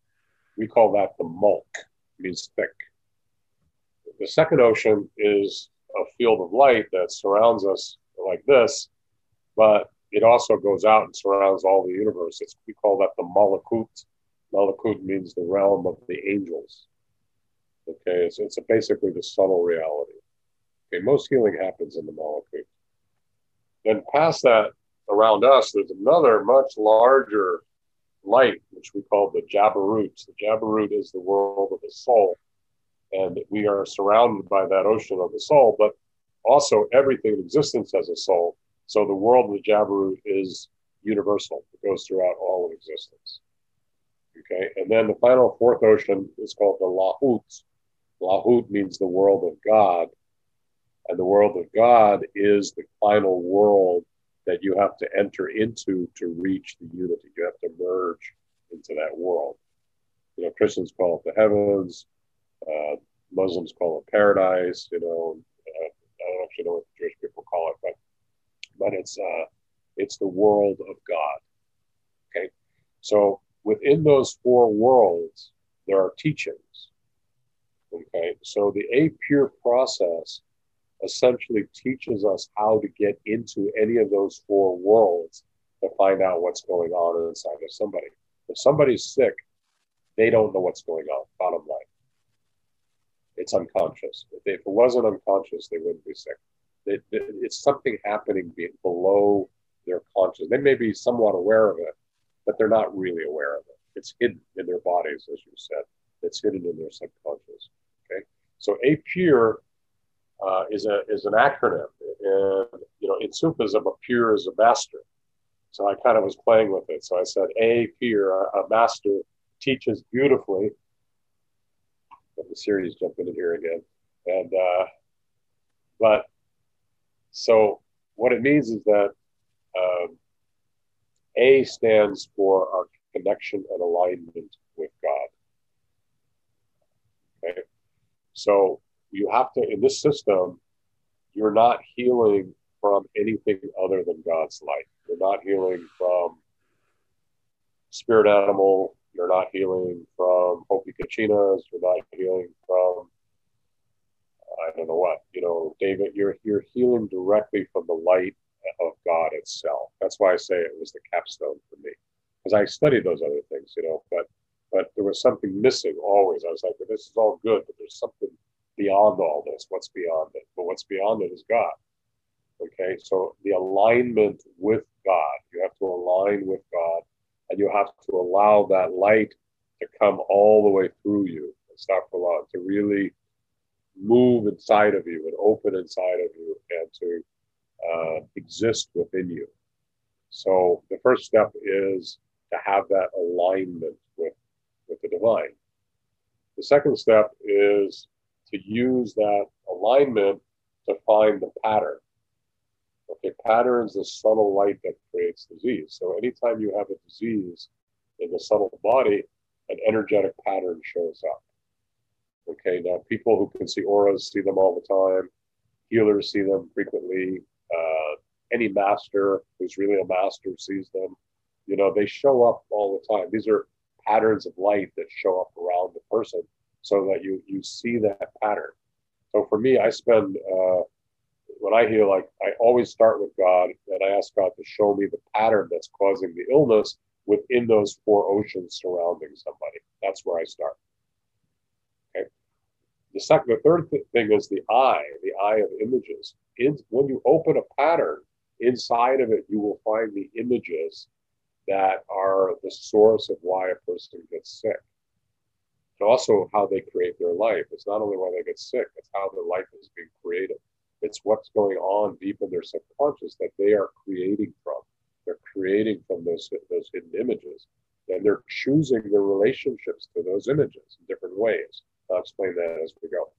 S2: We call that the mulk, means thick. The second ocean is a field of light that surrounds us like this, but it also goes out and surrounds all the universe. It's, we call that the malakut. Malakut means the realm of the angels. Okay, so it's basically the subtle reality. Okay, most healing happens in the malakut. Then past that, around us, there's another much larger light, which we call the Jabarut. The Jabarut is the world of the soul. And we are surrounded by that ocean of the soul, but also everything in existence has a soul. So the world of the Jabarut is universal. It goes throughout all of existence. Okay. And then the final fourth ocean is called the Lahut. Lahut means the world of God. And the world of God is the final world that you have to enter into to reach the unity. You have to merge into that world. You know, Christians call it the heavens, uh, Muslims call it paradise. You know, uh, I don't actually know what the Jewish people call it, but but it's uh, it's the world of God. Okay. So within those four worlds, there are teachings. Okay. So the A pure process essentially teaches us how to get into any of those four worlds to find out what's going on inside of somebody. If somebody's sick, they don't know what's going on, bottom line. It's unconscious. If, it wasn't unconscious, they wouldn't be sick. It, it, it's something happening below their conscious. They may be somewhat aware of it, but they're not really aware of it. It's hidden in their bodies, as you said. It's hidden in their subconscious. Okay, so A pure uh, is a is an acronym, and you know in Sufism, a pure is a master. So I kind of was playing with it. So I said A pir, a, master, teaches beautifully. The Siri's jump in here again, and uh, but so what it means is that um, A stands for our connection and alignment with God. Okay, so you have to in this system, you're not healing from anything other than God's light. You're not healing from spirit animal. You're not healing from Hopi Kachinas. You're not healing from I don't know what, you know, David, you're you're healing directly from the light of God itself. That's why I say it was the capstone for me. Because I studied those other things, you know, but but there was something missing always. I was like, well, this is all good, but there's something beyond all this. What's beyond it? But what's beyond it is God. Okay, so the alignment with God, you have to align with God, and you have to allow that light to come all the way through you. Not for long to really move inside of you and open inside of you and to uh, exist within you. So the first step is to have that alignment with, with the divine. The second step is to use that alignment to find the pattern. Okay, pattern is the subtle light that creates disease. So anytime you have a disease in the subtle body, an energetic pattern shows up. Okay, now people who can see auras see them all the time. Healers see them frequently. Uh, any master who's really a master sees them. You know, they show up all the time. These are patterns of light that show up around the person so that you you see that pattern. So for me, I spend uh, when I heal, like I always start with God and I ask God to show me the pattern that's causing the illness within those four oceans surrounding somebody. That's where I start. Okay. The second, the third thing is the eye, the eye of images. In, when you open a pattern, inside of it, you will find the images that are the source of why a person gets sick. And also how they create their life. It's not only why they get sick, it's how their life is being created. It's what's going on deep in their subconscious that they are creating from. They're creating from those, those hidden images. And they're choosing their relationships to those images in different ways. I'll explain that as we go.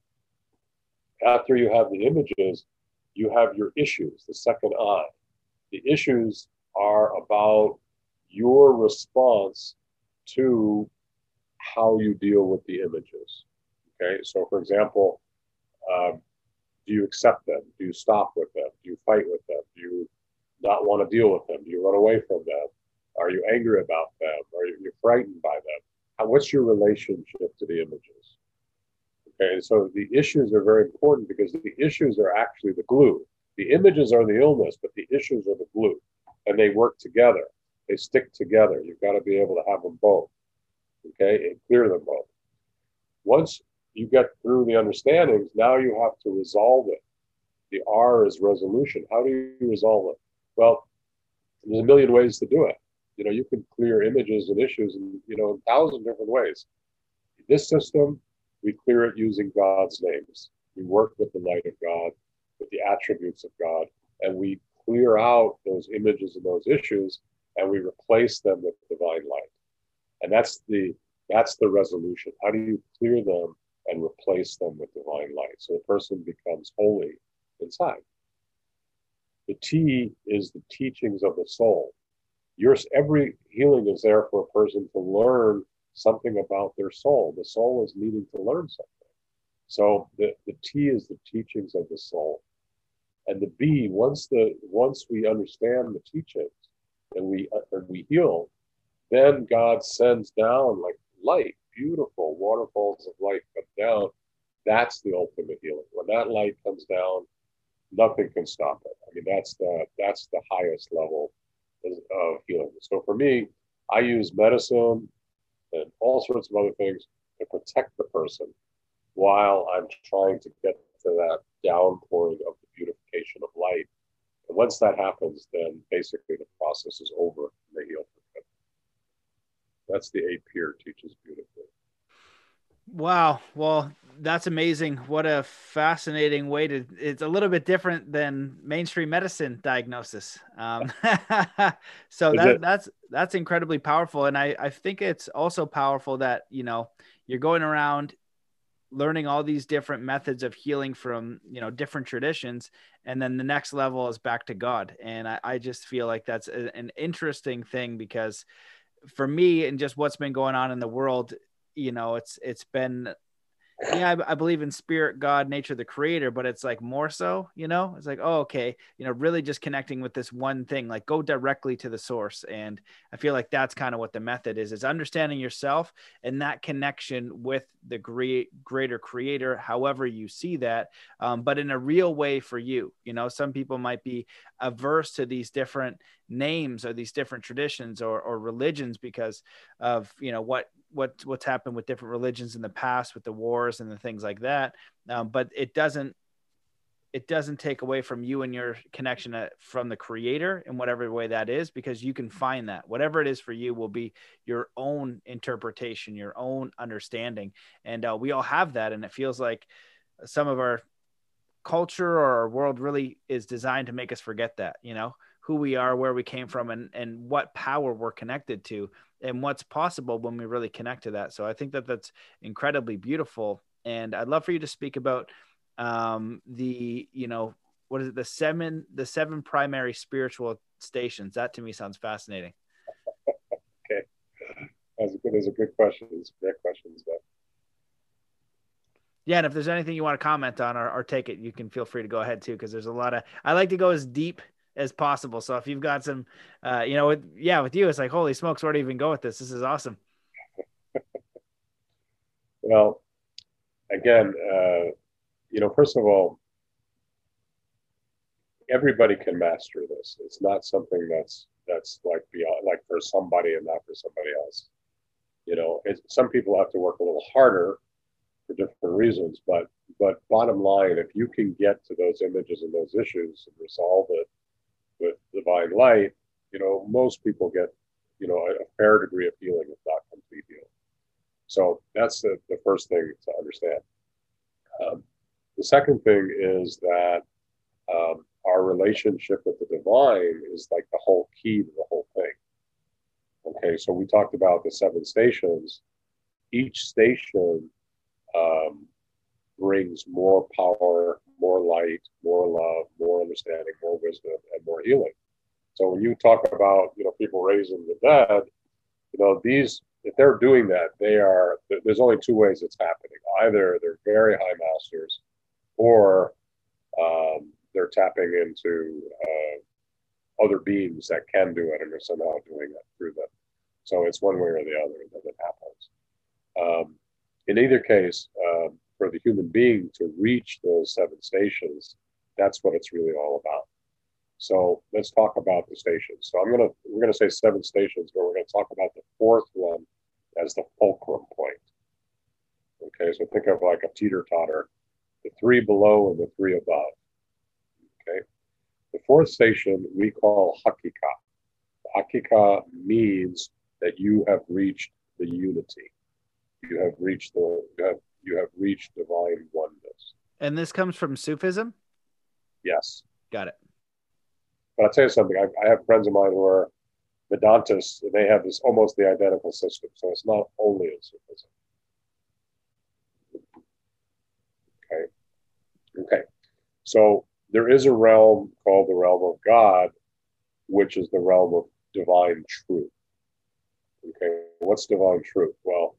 S2: After you have the images, you have your issues, the second eye. The issues are about your response to how you deal with the images. Okay, so for example, um, do you accept them? Do you stop with them? Do you fight with them? Do you not want to deal with them? Do you run away from them? Are you angry about them? Are you frightened by them? How, what's your relationship to the images? Okay, so the issues are very important because the issues are actually the glue. The images are the illness, but the issues are the glue, and they work together. They stick together. You've got to be able to have them both, okay, and clear them both. Once you get through the understandings, now you have to resolve it. The R is resolution. How do you resolve it? Well, there's a million ways to do it. You know, you can clear images and issues in you know in thousand different ways. This system we clear it using God's names. We work with the light of God, with the attributes of God, and we clear out those images and those issues and we replace them with divine light. And that's the that's the resolution. How do you clear them and replace them with divine light? So the person becomes holy inside. The T is the teachings of the soul. Your every healing is there for a person to learn something about their soul. The soul is needing to learn something. So the, the T is the teachings of the soul. And the B, once the once we understand the teachings and we and we heal, then God sends down like light, beautiful waterfalls of light come down. That's the ultimate healing. When that light comes down, nothing can stop it. I mean, that's the that's the highest level of healing. So for me, I use medicine and all sorts of other things to protect the person while I'm trying to get to that downpouring of the beautification of light. And once that happens, then basically the process is over and they heal for good. That's the eight peer teaches beautifully.
S1: Wow. Well, that's amazing. What a fascinating way to. It's a little bit different than mainstream medicine diagnosis. Um, so that, that's that's incredibly powerful, and I I think it's also powerful that you know you're going around learning all these different methods of healing from you know different traditions and then the next level is back to god and i, I just feel like that's a, an interesting thing because for me and just what's been going on in the world you know it's it's been yeah, I, I, believe in spirit, God, nature, the creator, but it's like more so, you know, it's like, oh, okay, you know, really just connecting with this one thing, like go directly to the source. And I feel like that's kind of what the method is, is understanding yourself and that connection with the great, greater creator, however you see that, um, but in a real way for you. You know, some people might be averse to these different names or these different traditions or, or religions because of, you know, what what what's happened with different religions in the past with the wars and the things like that um, but it doesn't it doesn't take away from you and your connection to, uh, from the creator in whatever way that is because you can find that whatever it is for you will be your own interpretation your own understanding and uh, we all have that and it feels like some of our culture or our world really is designed to make us forget that you know who we are, where we came from, and and what power we're connected to, and what's possible when we really connect to that. So I think that that's incredibly beautiful, and I'd love for you to speak about um, the you know what is it the seven the seven primary spiritual stations. That to me sounds fascinating.
S2: okay, that's a good. Those are good questions. Great questions, but.
S1: Yeah, and if there's anything you want to comment on or, or take it, you can feel free to go ahead too, because there's a lot of. I like to go as deep as possible. So if you've got some, uh, you know, with, yeah, with you, it's like, holy smokes, where do you even go with this? This is awesome.
S2: well, again, uh, you know, first of all, everybody can master this. It's not something that's that's like beyond like for somebody and not for somebody else. You know, some people have to work a little harder for different reasons, but but bottom line, if you can get to those images and those issues and resolve it with divine light, you know, most people get, you know, a, a fair degree of healing, if not complete healing. So that's the, the first thing to understand. Um, the second thing is that um, our relationship with the divine is like the whole key to the whole thing. Okay, so we talked about the seven stations. Each station um, brings more power, more light, more love, more understanding, more wisdom, and more healing. So when you talk about you know people raising the dead, you know these if they're doing that, they are there's only two ways it's happening. Either they're very high masters, or um, they're tapping into uh, other beings that can do it and are somehow doing it through them. So it's one way or the other that it happens. Um, in either case, um, for the human being to reach those seven stations, that's what it's really all about. So let's talk about the stations. So I'm gonna we're gonna say seven stations, but we're gonna talk about the fourth one as the fulcrum point. Okay, so think of like a teeter totter, the three below and the three above. Okay, the fourth station we call hakika. Hakika means that you have reached the unity. You have reached the you have you have reached divine oneness.
S1: And this comes from Sufism?
S2: Yes.
S1: Got it.
S2: But I'll tell you something. I, I have friends of mine who are Vedantists, and they have this almost the identical system. So it's not only in Sufism. Okay. Okay. So there is a realm called the realm of God, which is the realm of divine truth. Okay. What's divine truth? Well,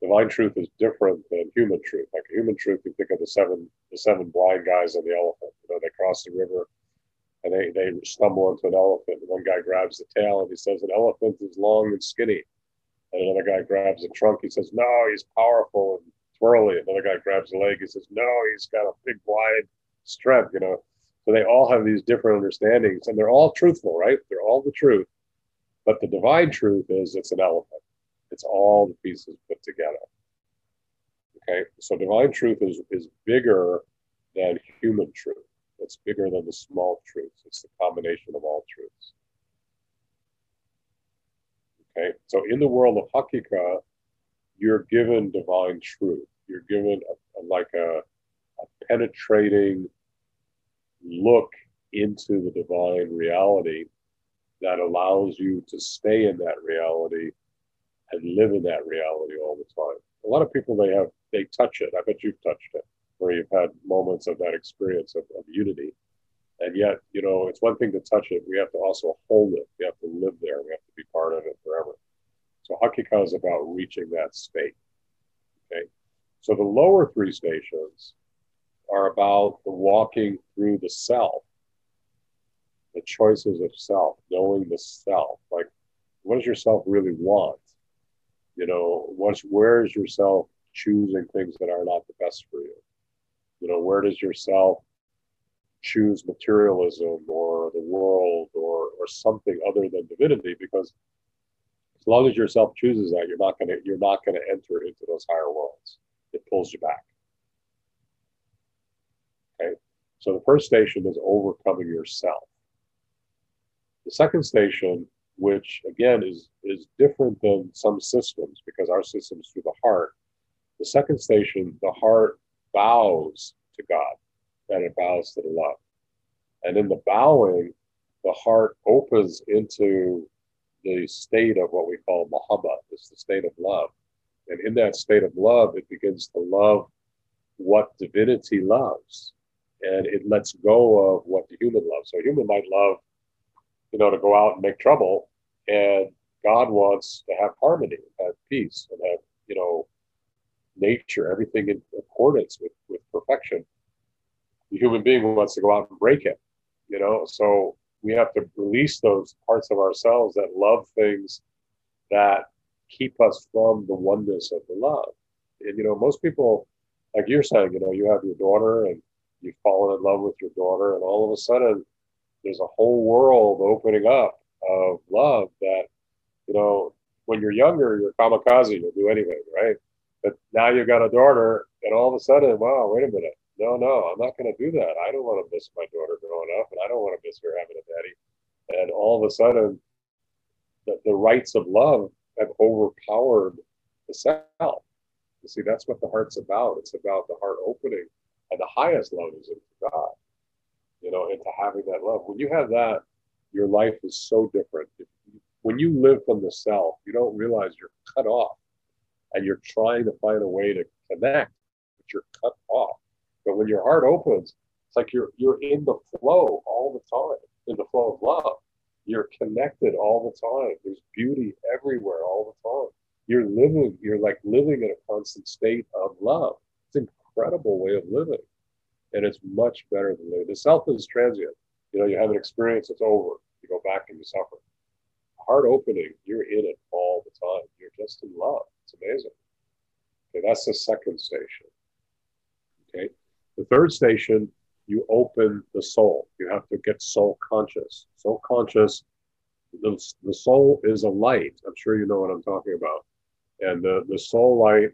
S2: divine truth is different than human truth. Like human truth, you think of the seven the seven blind guys and the elephant. You know, They cross the river and they, they stumble into an elephant. One guy grabs the tail and he says, An elephant is long and skinny. And another guy grabs the trunk. He says, No, he's powerful and twirly. Another guy grabs the leg. He says, No, he's got a big, wide strength, you know. So they all have these different understandings and they're all truthful, right? They're all the truth. But the divine truth is it's an elephant. It's all the pieces put together. Okay. So divine truth is, is bigger than human truth. It's bigger than the small truths. It's the combination of all truths. Okay. So in the world of Hakika, you're given divine truth. You're given a, a, like a, a penetrating look into the divine reality that allows you to stay in that reality and live in that reality all the time. A lot of people they have they touch it. I bet you've touched it, where you've had moments of that experience of, of unity. And yet, you know, it's one thing to touch it. We have to also hold it. We have to live there. We have to be part of it forever. So Hakika is about reaching that state. Okay. So the lower three stations are about the walking through the self, the choices of self, knowing the self. Like, what does yourself really want? You know, what's where is yourself choosing things that are not the best for you? You know, where does yourself choose materialism or the world or or something other than divinity? Because as long as yourself chooses that, you're not gonna you're not gonna enter into those higher worlds. It pulls you back. Okay. So the first station is overcoming yourself. The second station, which again is is different than some systems because our system is through the heart. The second station, the heart bows to God and it bows to the love. And in the bowing, the heart opens into the state of what we call mahabbat, it's the state of love. And in that state of love, it begins to love what divinity loves. And it lets go of what the human loves. So a human might love, you know, to go out and make trouble. And God wants to have harmony, have peace, and have, you know, nature, everything in accordance with, with perfection. The human being wants to go out and break it, you know. So we have to release those parts of ourselves that love things that keep us from the oneness of the love. And you know, most people, like you're saying, you know, you have your daughter and you've fallen in love with your daughter, and all of a sudden there's a whole world opening up of love that, you know, when you're younger, you're kamikaze, you'll do anything, right? But now you've got a daughter, and all of a sudden, wow, wait a minute. No, no, I'm not going to do that. I don't want to miss my daughter growing up, and I don't want to miss her having a daddy. And all of a sudden, the, the rights of love have overpowered the self. You see, that's what the heart's about. It's about the heart opening, and the highest love is into God. You know, into having that love. When you have that, your life is so different. When you live from the self, you don't realize you're cut off and you're trying to find a way to connect, but you're cut off. But when your heart opens, it's like you're you're in the flow all the time, in the flow of love. You're connected all the time. There's beauty everywhere all the time. You're living, you're like living in a constant state of love. It's an incredible way of living. And it's much better than living. The self is transient. You know, you have an experience, it's over. You go back and you suffer. Heart opening, you're in it all the time. You're just in love. It's amazing. Okay, that's the second station. Okay. The third station, you open the soul. You have to get soul conscious. Soul conscious, the, the soul is a light. I'm sure you know what I'm talking about. And the, the soul light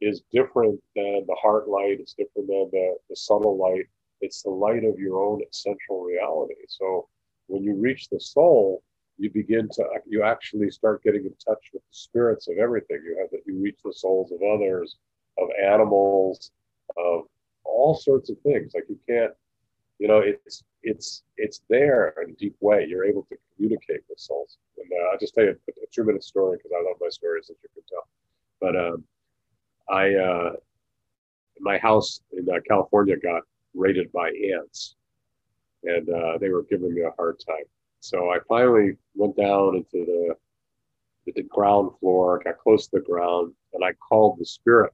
S2: is different than the heart light, it's different than the, the subtle light. It's the light of your own essential reality. So when you reach the soul, you begin to you actually start getting in touch with the spirits of everything you have that you reach the souls of others of animals of all sorts of things. Like you can't you know it's it's it's there in a deep way. You're able to communicate with souls. And uh, i'll just tell you a, a two minute story because i love my stories as you can tell. But um, i uh, my house in uh, california got raided by ants and uh, they were giving me a hard time. So I finally went down into the, the ground floor, got close to the ground, and I called the spirit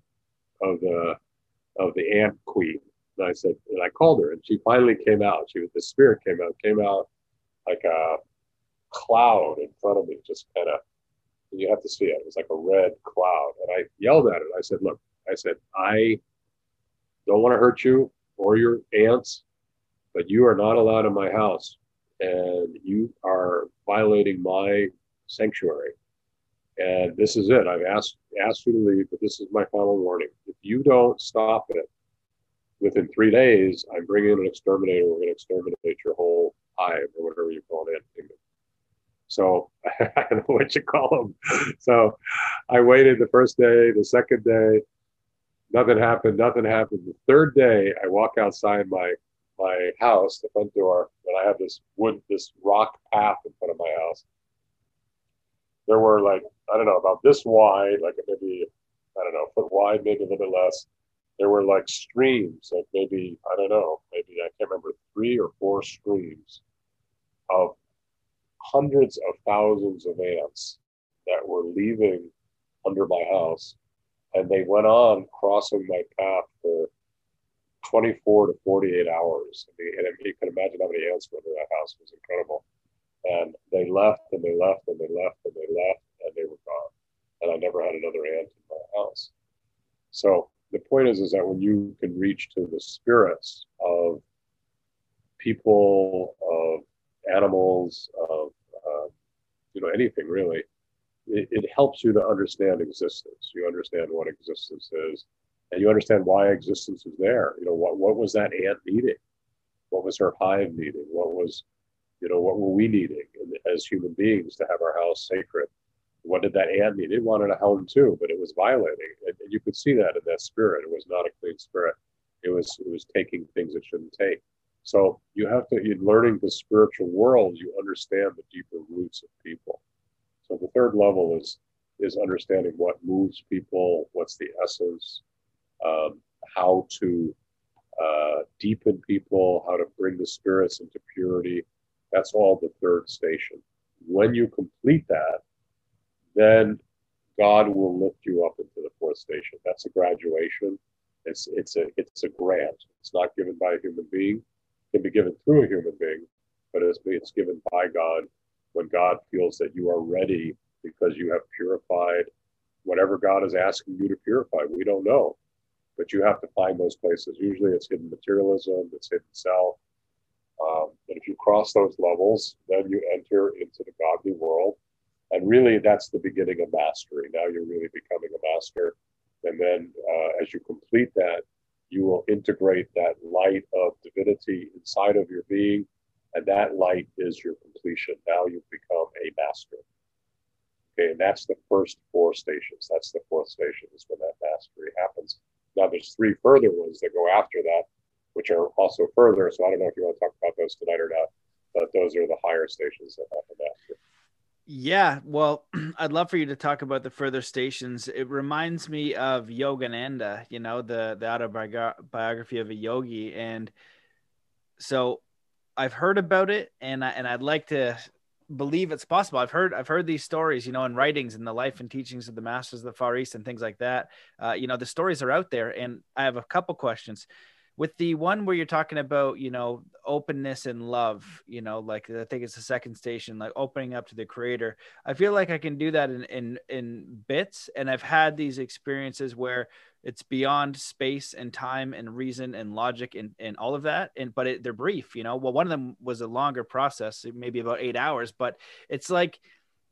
S2: of the of the ant queen. And I said, and I called her, and she finally came out. She was the spirit came out, came out like a cloud in front of me, just kind of. You have to see it. It was like a red cloud, and I yelled at it. I said, "Look," I said, "I don't want to hurt you or your ants, but you are not allowed in my house, and you are violating my sanctuary." And this is it. I've asked asked you to leave, but this is my final warning. If you don't stop it within three days, I'm bringing in an exterminator. We're going to exterminate your whole hive or whatever you call it. So I don't know what you call them. So I waited the first day, the second day, nothing happened. Nothing happened. The third day, I walk outside my my house, the front door, and I have this wood, this rock path in front of my house. There were like I don't know, about this wide, like maybe, I don't know, foot wide, maybe a little bit less. There were like streams, like maybe, I don't know, maybe I can't remember, three or four streams of hundreds of thousands of ants that were leaving under my house. And they went on crossing my path for 24 to 48 hours. I mean, And you can imagine how many ants were in that house. It was incredible. And they left and they left and they left and they left and they were gone. And I never had another ant in my house. So the point is, is that when you can reach to the spirits of people, of animals, of uh, you know anything really, it, it helps you to understand existence. You understand what existence is, and you understand why existence is there. You know what what was that ant needing? What was her hive needing? What was you know what were we needing as human beings to have our house sacred? what did that ant need? It wanted a home too, but it was violating. And, you could see that in that spirit. It was not a clean spirit. It was it was taking things it shouldn't take. So you have to in learning the spiritual world, you understand the deeper roots of people. So the third level is is understanding what moves people, what's the essence, um, how to uh, deepen people, how to bring the spirits into purity. That's all the third station. When you complete that, then God will lift you up into the fourth station. That's a graduation. It's it's a it's a grant. It's not given by a human being. It can be given through a human being, but it's it's given by God when God feels that you are ready because you have purified whatever God is asking you to purify. We don't know, but you have to find those places. Usually, it's hidden materialism, it's hidden self. Um, and if you cross those levels, then you enter into the godly world and really, that's the beginning of mastery. Now you're really becoming a master. And then uh, as you complete that, you will integrate that light of divinity inside of your being. And that light is your completion. Now you've become a master. Okay, and that's the first four stations. That's the fourth station is when that mastery happens. Now there's three further ones that go after that, which are also further. So I don't know if you want to talk about those tonight or not, but those are the higher stations that happen after.
S1: Yeah, well, I'd love for you to talk about the further stations. It reminds me of Yogananda, you know, the the autobiography of a yogi, and so I've heard about it, and I, and I'd like to believe it's possible. I've heard I've heard these stories, you know, in writings in the life and teachings of the masters of the Far East and things like that. Uh, you know, the stories are out there, and I have a couple questions with the one where you're talking about you know openness and love you know like i think it's the second station like opening up to the creator i feel like i can do that in in in bits and i've had these experiences where it's beyond space and time and reason and logic and, and all of that and but it, they're brief you know? Well one of them was a longer process maybe about eight hours but it's like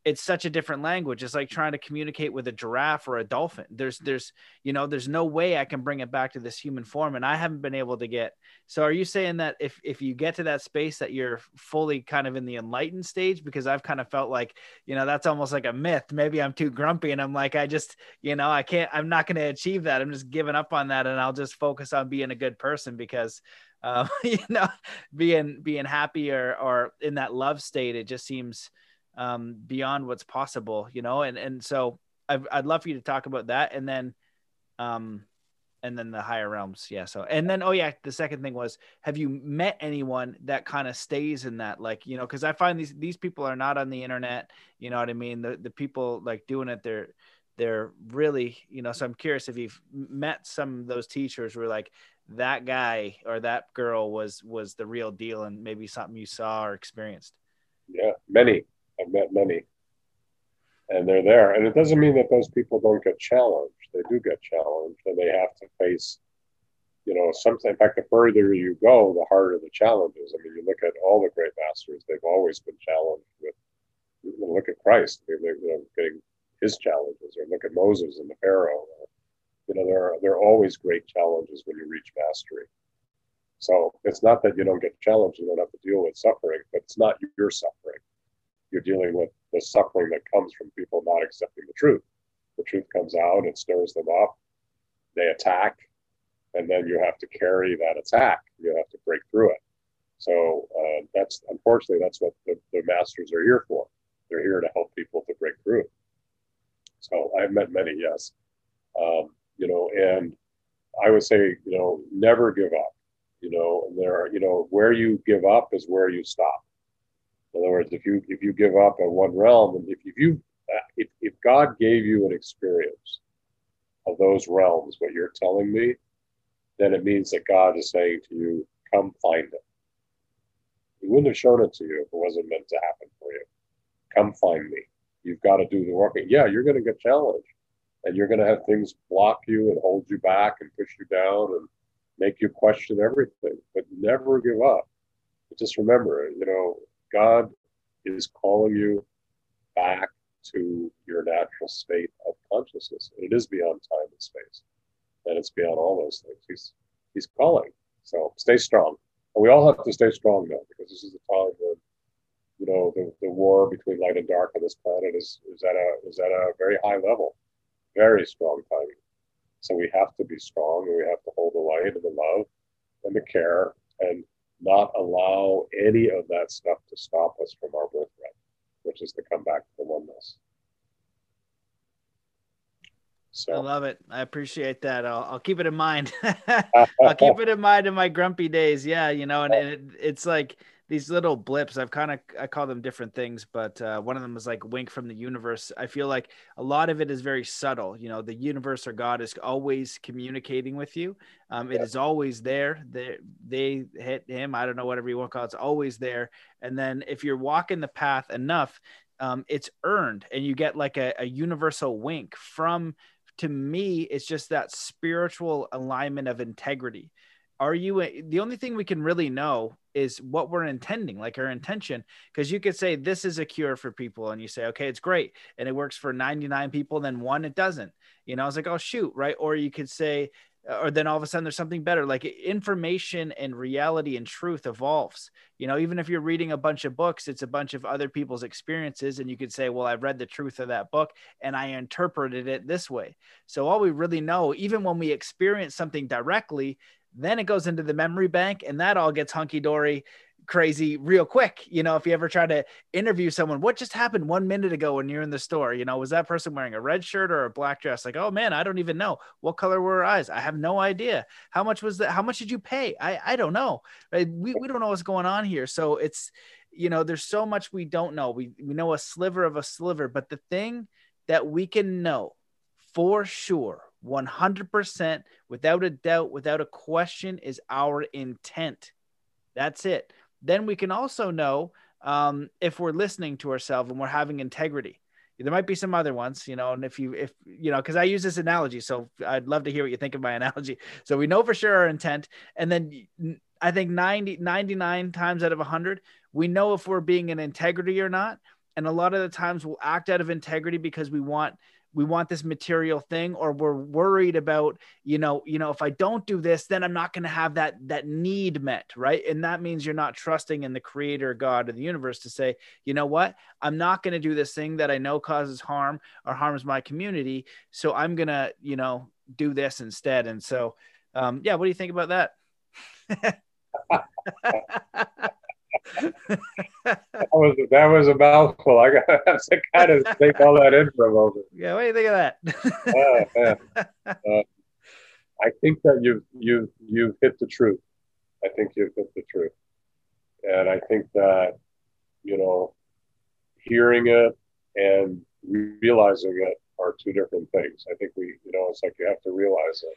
S1: it's such a different language. It's like trying to communicate with a giraffe or a dolphin. There's there's you know there's no way i can bring it back to this human form and i haven't been able to get so are you saying that if if you get to that space that you're fully kind of in the enlightened stage? Because i've kind of felt like you know that's almost like a myth. Maybe i'm too grumpy and i'm like i just you know i can't i'm not going to achieve that. I'm just giving up on that and i'll just focus on being a good person because um, you know being being happy or or in that love state it just seems um, beyond what's possible, you know? And, and so I'd, I'd love for you to talk about that. And then, um, and then the higher realms. Yeah. So, and then, oh yeah, the second thing was, have you met anyone that kind of stays in that, like, you know, cause I find these, these people are not on the internet, you know what I mean? The, the people like doing it, they're, they're really you know so i'm curious if you've met some of those teachers where like that guy or that girl was was the real deal and maybe something you saw or experienced
S2: yeah many i've met many. And they're there. And it doesn't mean that those people don't get challenged. They do get challenged and they have to face you know something. In fact the further you go the harder the challenges i mean you look at all the great masters they've always been challenged with look at christ. I mean, they're, getting his challenges or look at moses and the pharaoh. You know, there are there are always great challenges when you reach mastery. So it's not that you don't get challenged, you don't have to deal with suffering, but it's not your suffering. You're dealing with the suffering that comes from people not accepting the truth. The truth comes out, it stirs them up, they attack, and then you have to carry that attack. You have to break through it. So uh, that's unfortunately that's what the, the masters are here for. They're here to help people to break through. So I've met many, yes. Um, you know, and I would say, you know, never give up. You know, and there are, you know, where you give up is where you stop. In other words, if you if you give up at one realm, and if, if you uh, if, if God gave you an experience of those realms, what you're telling me, then it means that God is saying to you, come find it. He wouldn't have shown it to you if it wasn't meant to happen for you. Come find me. You've got to do the work. Yeah, you're going to get challenged and you're going to have things block you and hold you back and push you down and make you question everything but never give up but just remember you know god is calling you back to your natural state of consciousness. And it is beyond time and space. And it's beyond all those things. He's he's calling. So stay strong. And we all have to stay strong now because this is a time when you know the, the war between light and dark on this planet is is at a is at a very high level. Very strong timing. So we have to be strong and we have to hold the light and the love and the care and not allow any of that stuff to stop us from our birthright, which is to come back to the oneness.
S1: So. I love it. I appreciate that. I'll, I'll keep it in mind. I'll keep it in mind in my grumpy days. Yeah, you know, and, and it, it's like these little blips i've kind of i call them different things but uh, one of them is like wink from the universe. I feel like a lot of it is very subtle you know the universe or god is always communicating with you. Um, it yeah. is always there they, they hit him i don't know whatever you want to call it it's always there. And then if you're walking the path enough um, it's earned and you get like a, a universal wink from to me it's just that spiritual alignment of integrity are you the only thing we can really know is what we're intending like our intention because you could say this is a cure for people and you say okay it's great and it works for 99 people then one it doesn't. You know i was like oh shoot right? Or you could say or then all of a sudden there's something better like information and reality and truth evolves. You know even if you're reading a bunch of books it's a bunch of other people's experiences and you could say well i've read the truth of that book and i interpreted it this way. So all we really know even when we experience something directly then it goes into the memory bank, and that all gets hunky dory crazy real quick. You know, if you ever try to interview someone, what just happened one minute ago when you're in the store? You know, was that person wearing a red shirt or a black dress? Like, oh man, I don't even know. What color were her eyes? I have no idea. How much was that? How much did you pay? I, I don't know. We, we don't know what's going on here. So it's, you know, there's so much we don't know. We, we know a sliver of a sliver, but the thing that we can know for sure 100% without a doubt, without a question, is our intent. That's it. Then we can also know um, if we're listening to ourselves and we're having integrity. There might be some other ones, you know, and if you, if you know, because I use this analogy, so I'd love to hear what you think of my analogy. So we know for sure our intent, and then I think 90, 99 times out of 100, we know if we're being in integrity or not. And a lot of the times we'll act out of integrity because we want we want this material thing or we're worried about you know you know if i don't do this then i'm not going to have that that need met right? And that means you're not trusting in the creator god of the universe to say you know what? I'm not going to do this thing that i know causes harm or harms my community so i'm going to you know do this instead. And so um yeah what do you think about that
S2: that was that was a mouthful. I got to kind of take all that in for a moment.
S1: Yeah, what do you think of that?
S2: uh, uh, I think that you've you've you've hit the truth. I think you've hit the truth, and I think that you know, hearing it and realizing it are two different things. I think we, you know, it's like you have to realize it.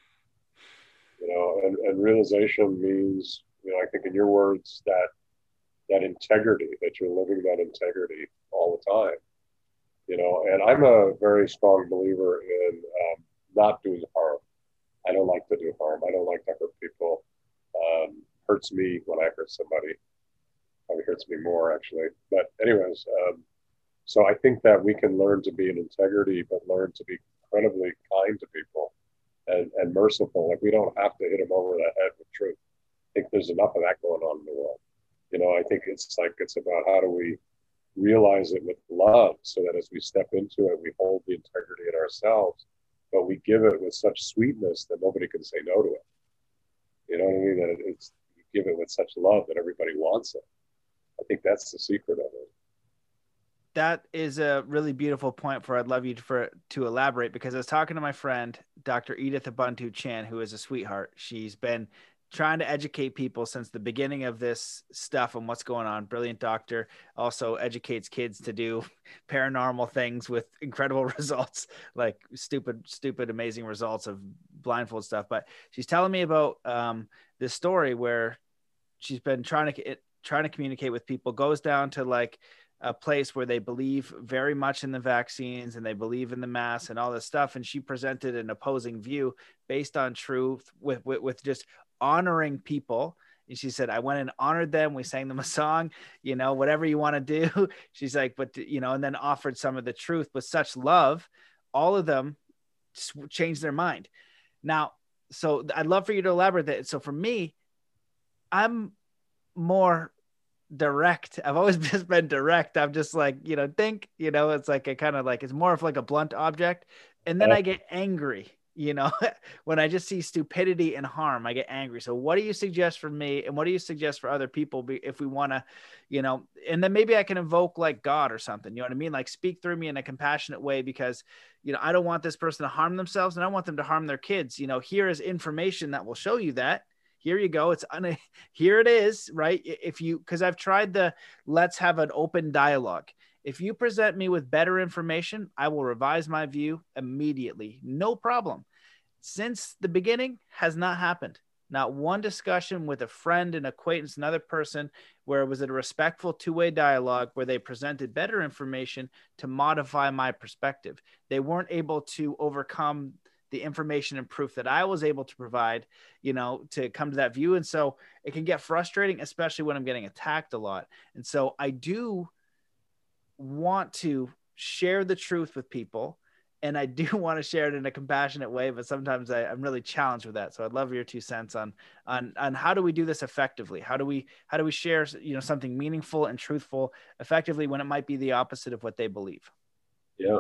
S2: You know, and, and realization means, you know, I think in your words that that integrity, that you're living that integrity all the time. You know, and I'm a very strong believer in um, not doing harm. I don't like to do harm. I don't like to hurt people. Um, hurts me when I hurt somebody. Probably hurts me more actually. But anyways, um, so I think that we can learn to be in integrity, but learn to be incredibly kind to people and, and merciful. Like we don't have to hit them over the head with truth. I think there's enough of that going on in the world. You know, I think it's like it's about how do we realize it with love so that as we step into it, we hold the integrity in ourselves, but we give it with such sweetness that nobody can say no to it. You know what I mean? That it's you give it with such love that everybody wants it. I think that's the secret of it
S1: that is a really beautiful point for I'd love you to, for to elaborate because I was talking to my friend Dr. Edith Ubuntu Chan who is a sweetheart. She's been trying to educate people since the beginning of this stuff and what's going on. Brilliant doctor also educates kids to do paranormal things with incredible results, like stupid, stupid, amazing results of blindfold stuff. But she's telling me about um, this story where she's been trying to trying to communicate with people. Goes down to like a place where they believe very much in the vaccines and they believe in the mass and all this stuff. And she presented an opposing view based on truth with, with, with just honoring people. And she said, I went and honored them. We sang them a song, you know, whatever you want to do. She's like, but, you know, and then offered some of the truth with such love. All of them changed their mind. Now, so I'd love for you to elaborate that. So for me, I'm more direct. I've always just been direct. I'm just like, you know, think, you know, it's like a kind of like it's more of like a blunt object. And then I get angry, you know, when I just see stupidity and harm, I get angry. So what do you suggest for me and what do you suggest for other people if we want to, you know, and then maybe I can invoke like God or something, you know what I mean? Like speak through me in a compassionate way because, you know, I don't want this person to harm themselves and I want them to harm their kids. You know, here is information that will show you that here you go it's un- here it is right if you because i've tried the let's have an open dialogue if you present me with better information i will revise my view immediately no problem since the beginning has not happened not one discussion with a friend an acquaintance another person where it was a respectful two-way dialogue where they presented better information to modify my perspective they weren't able to overcome the information and proof that I was able to provide, you know, to come to that view. And so it can get frustrating, especially when I'm getting attacked a lot. And so I do want to share the truth with people. And I do want to share it in a compassionate way, but sometimes I, am really challenged with that. So I'd love your two cents on on on how do we do this effectively? How do we how do we share you know something meaningful and truthful effectively when it might be the opposite of what they believe?
S2: Yeah,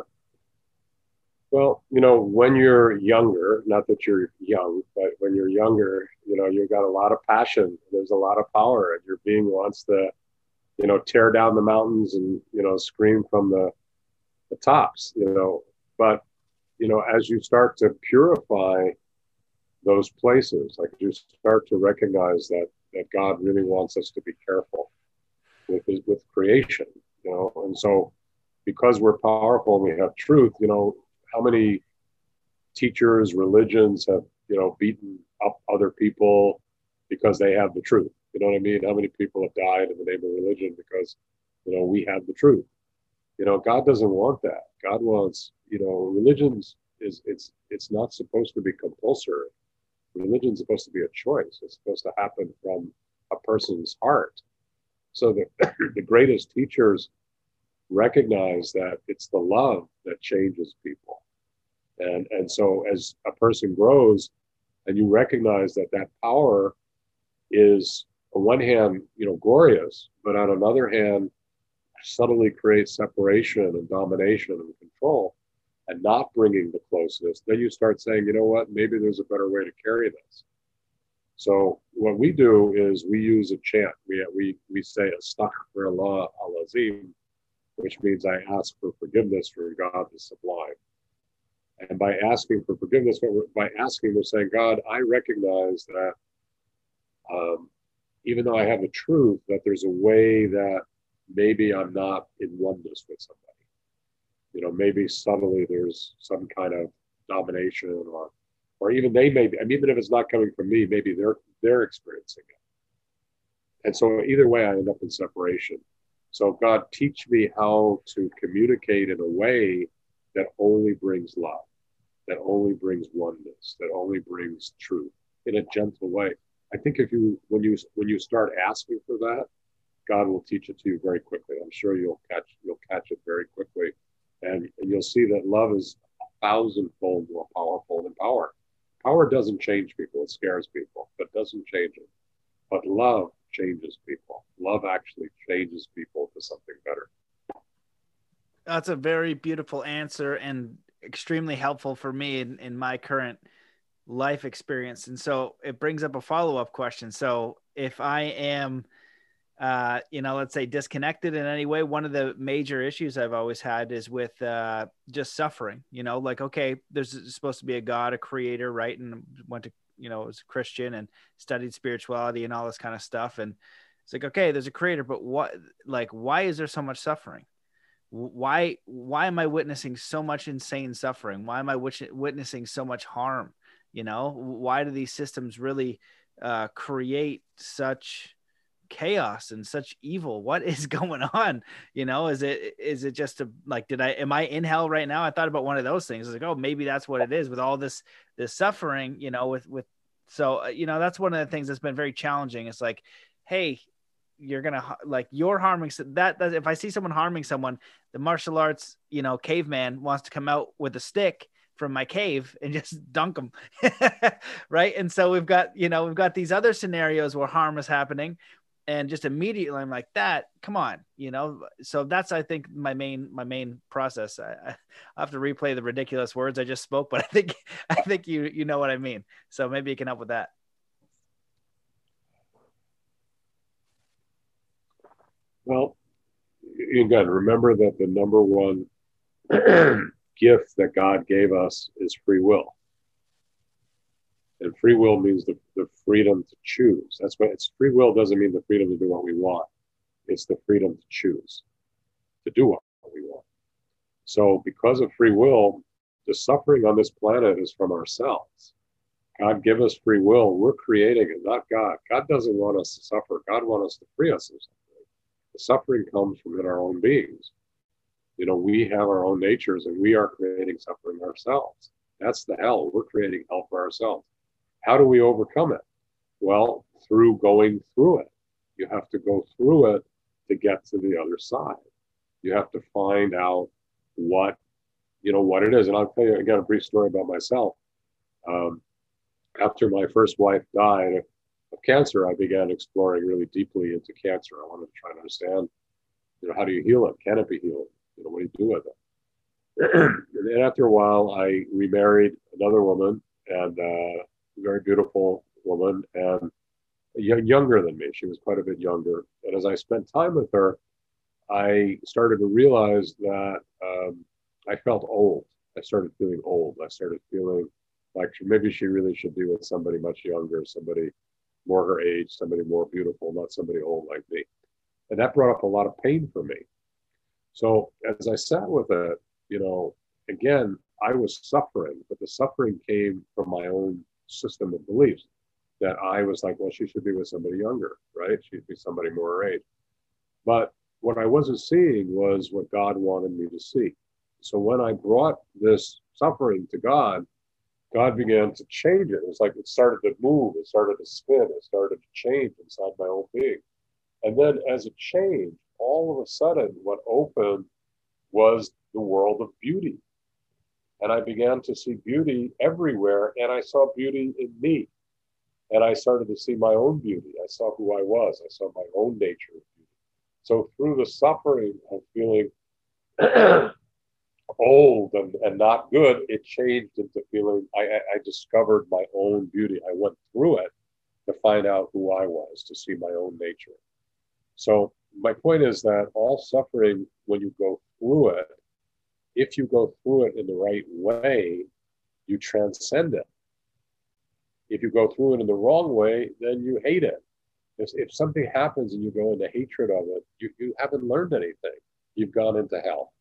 S2: well, you know, when you're younger, not that you're young, but when you're younger, you know, you've got a lot of passion. There's a lot of power, and your being wants to, you know, tear down the mountains and you know scream from the the tops. You know, but you know, as you start to purify those places, like you start to recognize that that God really wants us to be careful with with creation. You know, and so because we're powerful and we have truth, you know, how many teachers, religions have you know beaten up other people because they have the truth? You know what I mean? How many people have died in the name of religion because you know we have the truth? You know, God doesn't want that. God wants you know religions is it's it's not supposed to be compulsory. Religion's supposed to be a choice. It's supposed to happen from a person's heart. So the the greatest teachers recognize that it's the love that changes people. And, and so as a person grows and you recognize that that power is on one hand, you know, glorious, but on another hand, subtly creates separation and domination and control and not bringing the closeness, then you start saying, you know what, maybe there's a better way to carry this. So what we do is we use a chant. We we we say astaghfirullah al-azim, which means I ask for forgiveness for God the sublime. And by asking for forgiveness, by asking, we're saying, God, I recognize that um, even though I have the truth, that there's a way that maybe I'm not in oneness with somebody. You know, maybe subtly there's some kind of domination or or even they may be, I mean, even if it's not coming from me, maybe they're they're experiencing it. And so either way I end up in separation. So God teach me how to communicate in a way that only brings love, that only brings oneness, that only brings truth in a gentle way. I think if you when you when you start asking for that, God will teach it to you very quickly. I'm sure you'll catch you'll catch it very quickly, and, you'll see that love is a thousandfold more powerful than power. Power doesn't change people; it scares people, but doesn't change it. But love changes people. Love actually changes people to something better.
S1: That's a very beautiful answer and extremely helpful for me in, in my current life experience. And so it brings up a follow up question. So if I am, uh, you know, let's say disconnected in any way, one of the major issues I've always had is with uh, just suffering. You know, like okay, there's supposed to be a God, a creator, right? And went to you know was a Christian and studied spirituality and all this kind of stuff. And it's like okay, there's a creator, but what like why is there so much suffering? Why why am I witnessing so much insane suffering? Why am I witnessing so much harm? You know, why do these systems really uh, create such chaos and such evil? What is going on? You know is it is it just a like did i am i in hell right now? I thought about one of those things. Like oh maybe that's what it is with all this this suffering you know with with so uh, you know that's one of the things that's been very challenging. It's like hey you're gonna like you're harming that, that if i see someone harming someone the martial arts you know caveman wants to come out with a stick from my cave and just dunk them right? And so we've got you know we've got these other scenarios where harm is happening and just immediately i'm like that come on you know? So that's i think my main my main process. I, I have to replay the ridiculous words i just spoke but i think i think you you know what i mean. So maybe you can help with that.
S2: Well again remember that the number one gift that God gave us is free will. And free will means the, the freedom to choose. That's what it's free will doesn't mean the freedom to do what we want. It's the freedom to choose, to do what we want. So because of free will, the suffering on this planet is from ourselves. God give us free will. We're creating it, not God. God doesn't want us to suffer. God wants us to free us of suffering. The suffering comes from in our own beings. You know, we have our own natures and we are creating suffering ourselves. That's the hell. We're creating hell for ourselves. How do we overcome it? Well, through going through it. You have to go through it to get to the other side. You have to find out what, you know, what it is. And I'll tell you again a brief story about myself. Um, after my first wife died of cancer, I began exploring really deeply into cancer. I wanted to try to understand, you know, how do you heal it? Can it be healed? You know, what do you do with it? and then after a while, I remarried another woman and uh, a very beautiful woman and younger than me. She was quite a bit younger. And as I spent time with her, I started to realize that um, I felt old. I started feeling old. I started feeling like maybe she really should be with somebody much younger, somebody more her age, somebody more beautiful, not somebody old like me. And that brought up a lot of pain for me. So as I sat with it, you know, again, I was suffering, but the suffering came from my own system of beliefs that I was like, well, she should be with somebody younger, right? She'd be somebody more her age. But what I wasn't seeing was what God wanted me to see. So when I brought this suffering to God, God began to change it. It was like it started to move, it started to spin, it started to change inside my own being. And then as it changed, all of a sudden, what opened was the world of beauty. And I began to see beauty everywhere, and I saw beauty in me. And I started to see my own beauty. I saw who I was, I saw my own nature. So, through the suffering of feeling old and, and not good, it changed into feeling I, I discovered my own beauty. I went through it to find out who I was, to see my own nature. So my point is that all suffering, when you go through it, if you go through it in the right way, you transcend it. If you go through it in the wrong way, then you hate it. If, if something happens and you go into hatred of it, you, you haven't learned anything. You've gone into hell.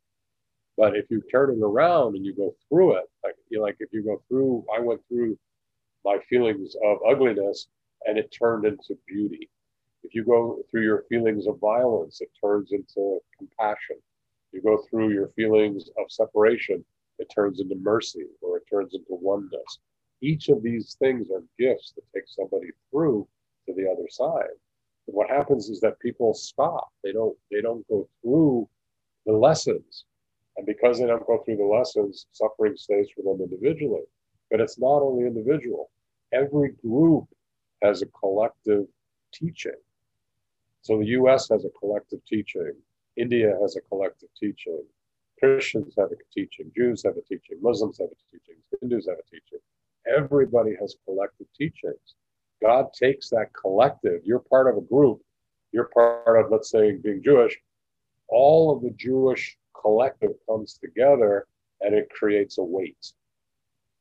S2: But if you turn it around and you go through it, like you know, like if you go through, I went through my feelings of ugliness and it turned into beauty. If you go through your feelings of violence, it turns into compassion. You go through your feelings of separation, it turns into mercy or it turns into oneness. Each of these things are gifts that take somebody through to the other side. What happens is that people stop. They don't they don't go through the lessons. And because they don't go through the lessons, suffering stays for them individually. But it's not only individual. Every group has a collective teaching. So the US has a collective teaching. India has a collective teaching. Christians have a teaching. Jews have a teaching. Muslims have a teaching. Hindus have a teaching. Everybody has collective teachings. God takes that collective. You're part of a group. You're part of, let's say, being Jewish. All of the Jewish collective comes together and it creates a weight.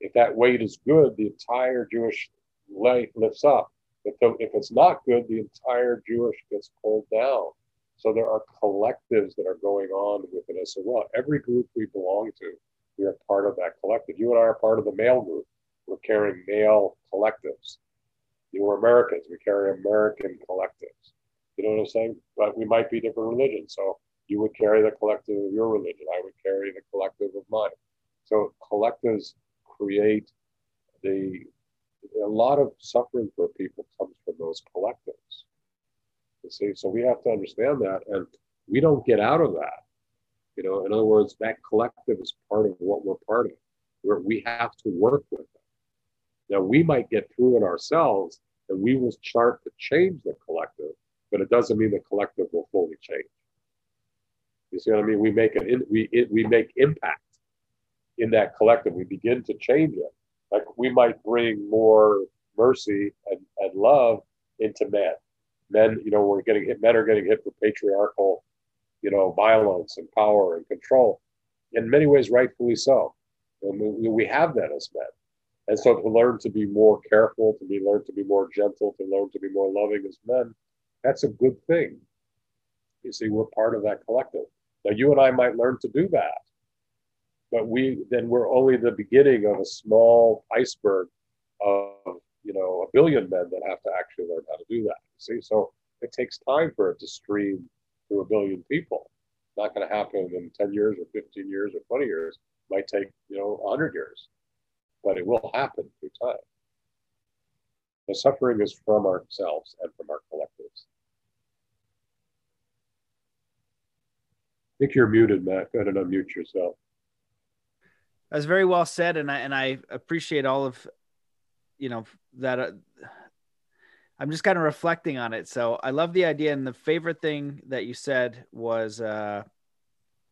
S2: If that weight is good, the entire Jewish life lifts up. If, the, if it's not good, the entire Jewish gets pulled down. So there are collectives that are going on within us as well. Every group we belong to, we are part of that collective. You and I are part of the male group. We're carrying male collectives. You are Americans. We carry American collectives. You know what I'm saying? But we might be different religions. So you would carry the collective of your religion. I would carry the collective of mine. So collectives create the a lot of suffering for people comes from those collectives. You see, so we have to understand that, and we don't get out of that. You know, in other words, that collective is part of what we're part of. Where we have to work with it. Now, we might get through it ourselves, and we will start to change the collective, but it doesn't mean the collective will fully change. You see what I mean? We make an we it, we make impact in that collective. We begin to change it. Like we might bring more mercy and, and love into men. Men, you know, we're getting hit. Men are getting hit with patriarchal, you know, violence and power and control. In many ways, rightfully so. And we, we have that as men. And so to learn to be more careful, to be learn to be more gentle, to learn to be more loving as men, that's a good thing. You see, we're part of that collective. Now you and I might learn to do that, but we then we're only the beginning of a small iceberg of you know a billion men that have to actually learn how to do that. See, so it takes time for it to stream through a billion people. Not going to happen in 10 years or 15 years or 20 years. It might take you know 100 years but it will happen through time. The suffering is from ourselves and from our collectives. I think you're muted, Matt. Go ahead and unmute yourself.
S1: That's very well said, and I and I appreciate all of, you know, that. Uh, I'm just kind of reflecting on it. So I love the idea, and the favorite thing that you said was uh,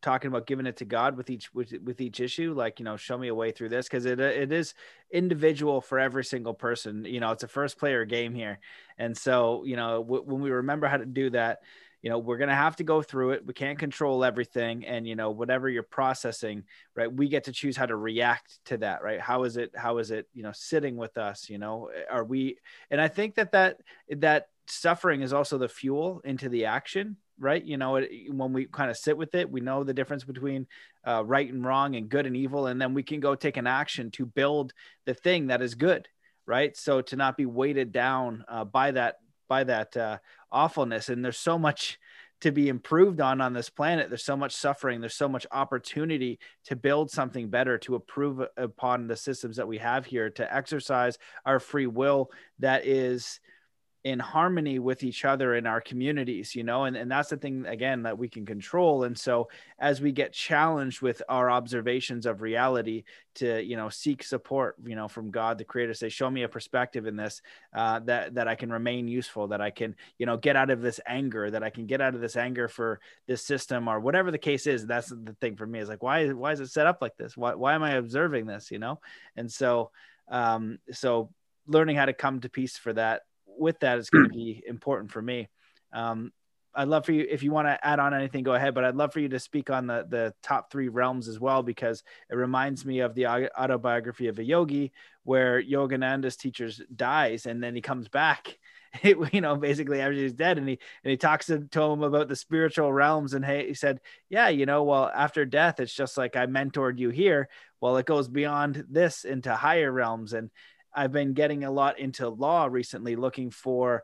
S1: talking about giving it to God with each with, with each issue like you know show me a way through this because it it is individual for every single person you know it's a first player game here and so you know w- when we remember how to do that you know we're going to have to go through it we can't control everything and you know whatever you're processing right we get to choose how to react to that right how is it how is it you know sitting with us you know are we and i think that that that suffering is also the fuel into the action right? You know, when we kind of sit with it, we know the difference between uh, right and wrong and good and evil, and then we can go take an action to build the thing that is good, right? So to not be weighted down uh, by that by that uh, awfulness, and there's so much to be improved on on this planet. There's so much suffering. There's so much opportunity to build something better, to improve upon the systems that we have here, to exercise our free will that is in harmony with each other in our communities you know and, and that's the thing again that we can control. And so as we get challenged with our observations of reality to you know seek support you know from god the creator say show me a perspective in this uh, that that i can remain useful that i can you know get out of this anger that i can get out of this anger for this system or whatever the case is that's the thing for me is like why why is it set up like this? Why, why am i observing this? You know? And so um so learning how to come to peace for that with that is going to be important for me. Um, I'd love for you if you want to add on anything, go ahead. But I'd love for you to speak on the the top three realms as well, because it reminds me of the autobiography of a yogi, where Yogananda's teacher dies and then he comes back you know, basically everybody's dead. And he and he talks to, to him about the spiritual realms. And he said, Yeah, you know, well, after death, it's just like I mentored you here. Well, it goes beyond this into higher realms. And I've been getting a lot into law recently, looking for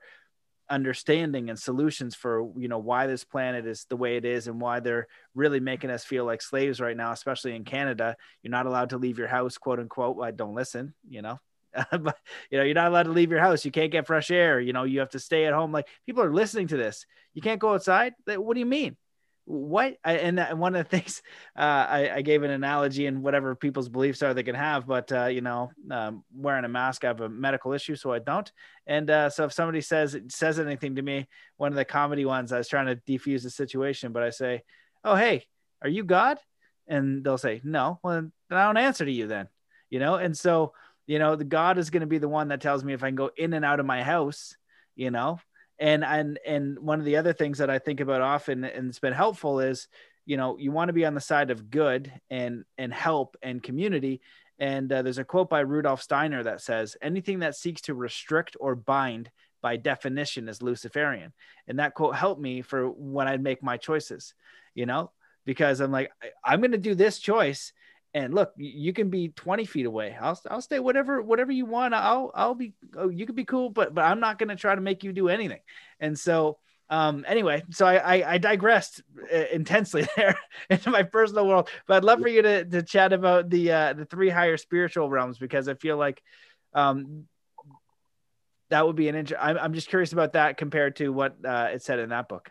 S1: understanding and solutions for you know why this planet is the way it is and why they're really making us feel like slaves right now especially in canada. You're not allowed to leave your house quote unquote. Well, don't listen you know but you know you're not allowed to leave your house. You can't get fresh air. You know you have to stay at home. Like people are listening to this. You can't go outside? What do you mean what I, and one of the things uh, I, I, gave an analogy and whatever people's beliefs are they can have but uh, you know um, wearing a mask i have a medical issue so i don't. And uh, so if somebody says says anything to me one of the comedy ones i was trying to defuse the situation but i say oh hey are you god? And they'll say no. Well then i don't answer to you then you know? And so you know the god is going to be the one that tells me if i can go in and out of my house you know and and and one of the other things that i think about often and it's been helpful is you know you want to be on the side of good and and help and community. And uh, there's a quote by rudolf steiner that says anything that seeks to restrict or bind by definition is luciferian. And that quote helped me for when i make my choices you know because i'm like i'm going to do this choice and look you can be 20 feet away. I'll, I'll stay whatever whatever you want. I'll i'll be oh, you can be cool but but i'm not going to try to make you do anything. And so um anyway so i i, I digressed uh, intensely there into my personal world. But i'd love for you to to chat about the uh the three higher spiritual realms because i feel like um that would be an interest I'm, I'm just curious about that compared to what uh it said in that book.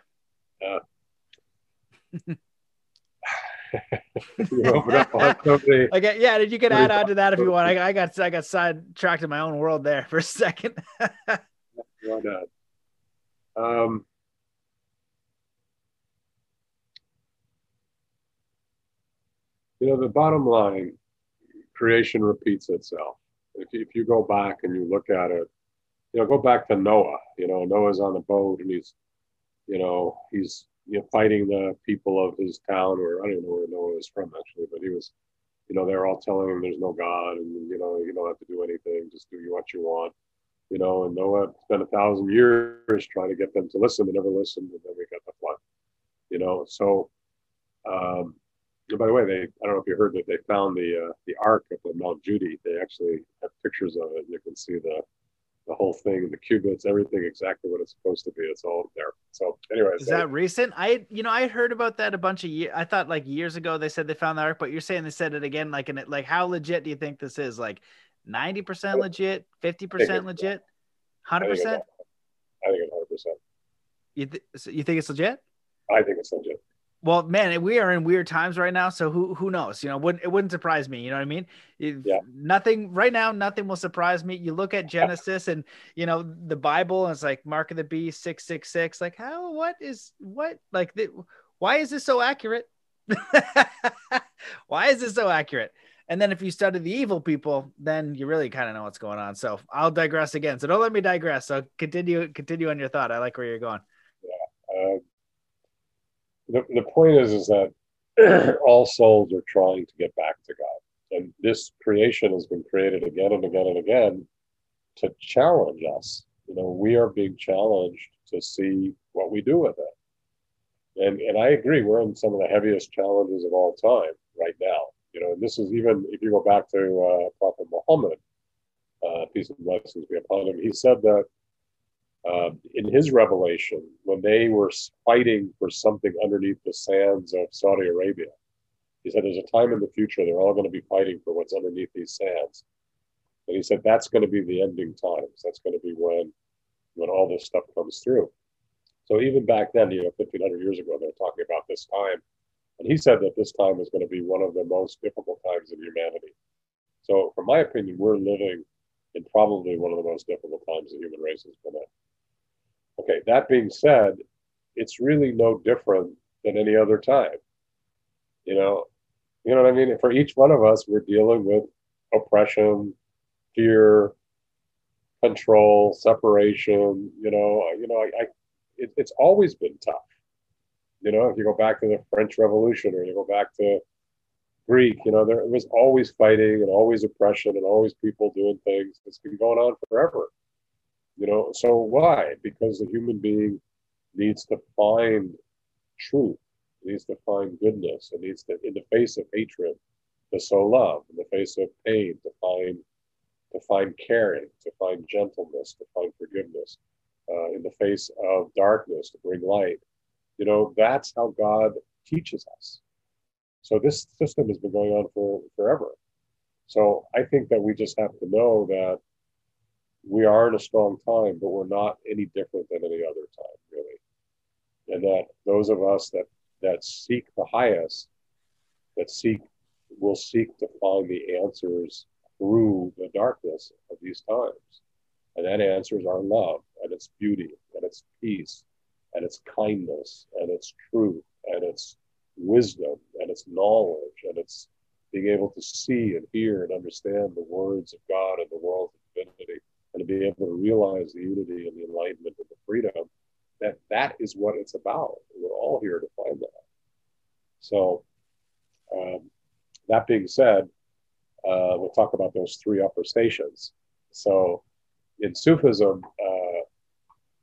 S2: Uh, you open up on somebody.
S1: Okay, yeah, did you can add on to that if you want. I, I got I got sidetracked in my own world there for a second.
S2: Why not? Um, you know, the bottom line, creation repeats itself. If you, if you go back and you look at it, you know, go back to Noah. You know, Noah's on the boat and he's, you know, he's you know, fighting the people of his town, or I don't even know where Noah was from actually, but he was, you know, they're all telling him there's no God, and you know, you don't have to do anything, just do what you want, you know. And Noah spent a thousand years trying to get them to listen, but never listened, and then we got the flood, you know. So, um, by the way, they I don't know if you heard that they found the uh, the Ark at the Mount Judi. They actually have pictures of it. You can see the the whole thing, the cubits, everything exactly what it's supposed to be. It's all there. So anyway,
S1: is that recent? I you know I heard about that a bunch of years. I thought like years ago they said they found the ark, but you're saying they said it again. Like in it, like how legit do you think this is? Like ninety percent oh, legit, fifty percent legit, hundred percent.
S2: I think it's hundred percent.
S1: You th- you think it's legit?
S2: I think it's legit
S1: well, man, we are in weird times right now. So who who knows? You know, wouldn't it wouldn't surprise me. You know what I mean?
S2: Yeah.
S1: Nothing right now. Nothing will surprise me. You look at Genesis and you know the Bible, and it's like Mark of the Beast six six six. Like how? What is what? Like the, why is this so accurate? why is this so accurate? And then if you study the evil people, then you really kind of know what's going on. So I'll digress again. So don't let me digress. So continue continue on your thought. I like where you're going.
S2: The, the point is is that all souls are trying to get back to God. And this creation has been created again and again and again to challenge us. You know, we are being challenged to see what we do with it. And and I agree, we're in some of the heaviest challenges of all time right now. You know, and this is even if you go back to uh, Prophet Muhammad, uh, peace and blessings be upon him. He said that uh, in his revelation when they were fighting for something underneath the sands of Saudi Arabia. He said, There's a time in the future they're all going to be fighting for what's underneath these sands. And he said, That's going to be the ending times. That's going to be when, when all this stuff comes through. So even back then, you know, 1500 years ago, they're talking about this time. And he said that this time is going to be one of the most difficult times in humanity. So, from my opinion, we're living in probably one of the most difficult times the human race has been in. Okay, that being said, it's really no different than any other time. You know, you know what I mean? For each one of us, we're dealing with oppression, fear, control, separation. You know, you know, I, I it, it's always been tough. You know, if you go back to the French Revolution or you go back to Greek, you know, there was always fighting and always oppression and always people doing things. It's been going on forever You know, so why? Because the human being needs to find truth, needs to find goodness, it needs to, in the face of hatred, to sow love, in the face of pain, to find to find caring, to find gentleness, to find forgiveness, uh, in the face of darkness, to bring light. You know, that's how God teaches us. So this system has been going on for forever. So I think that we just have to know that we are in a strong time, but we're not any different than any other time, really. And that those of us that that seek the highest, that seek will seek to find the answers through the darkness of these times. And that answer is our love and its beauty and its peace and its kindness and its truth and its wisdom and its knowledge and its being able to see and hear and understand the words of God and the world of divinity and to be able to realize the unity and the enlightenment and the freedom that that is what it's about. We're all here to find that. So, um, that being said, uh, we'll talk about those three upper stations. So, in Sufism, uh,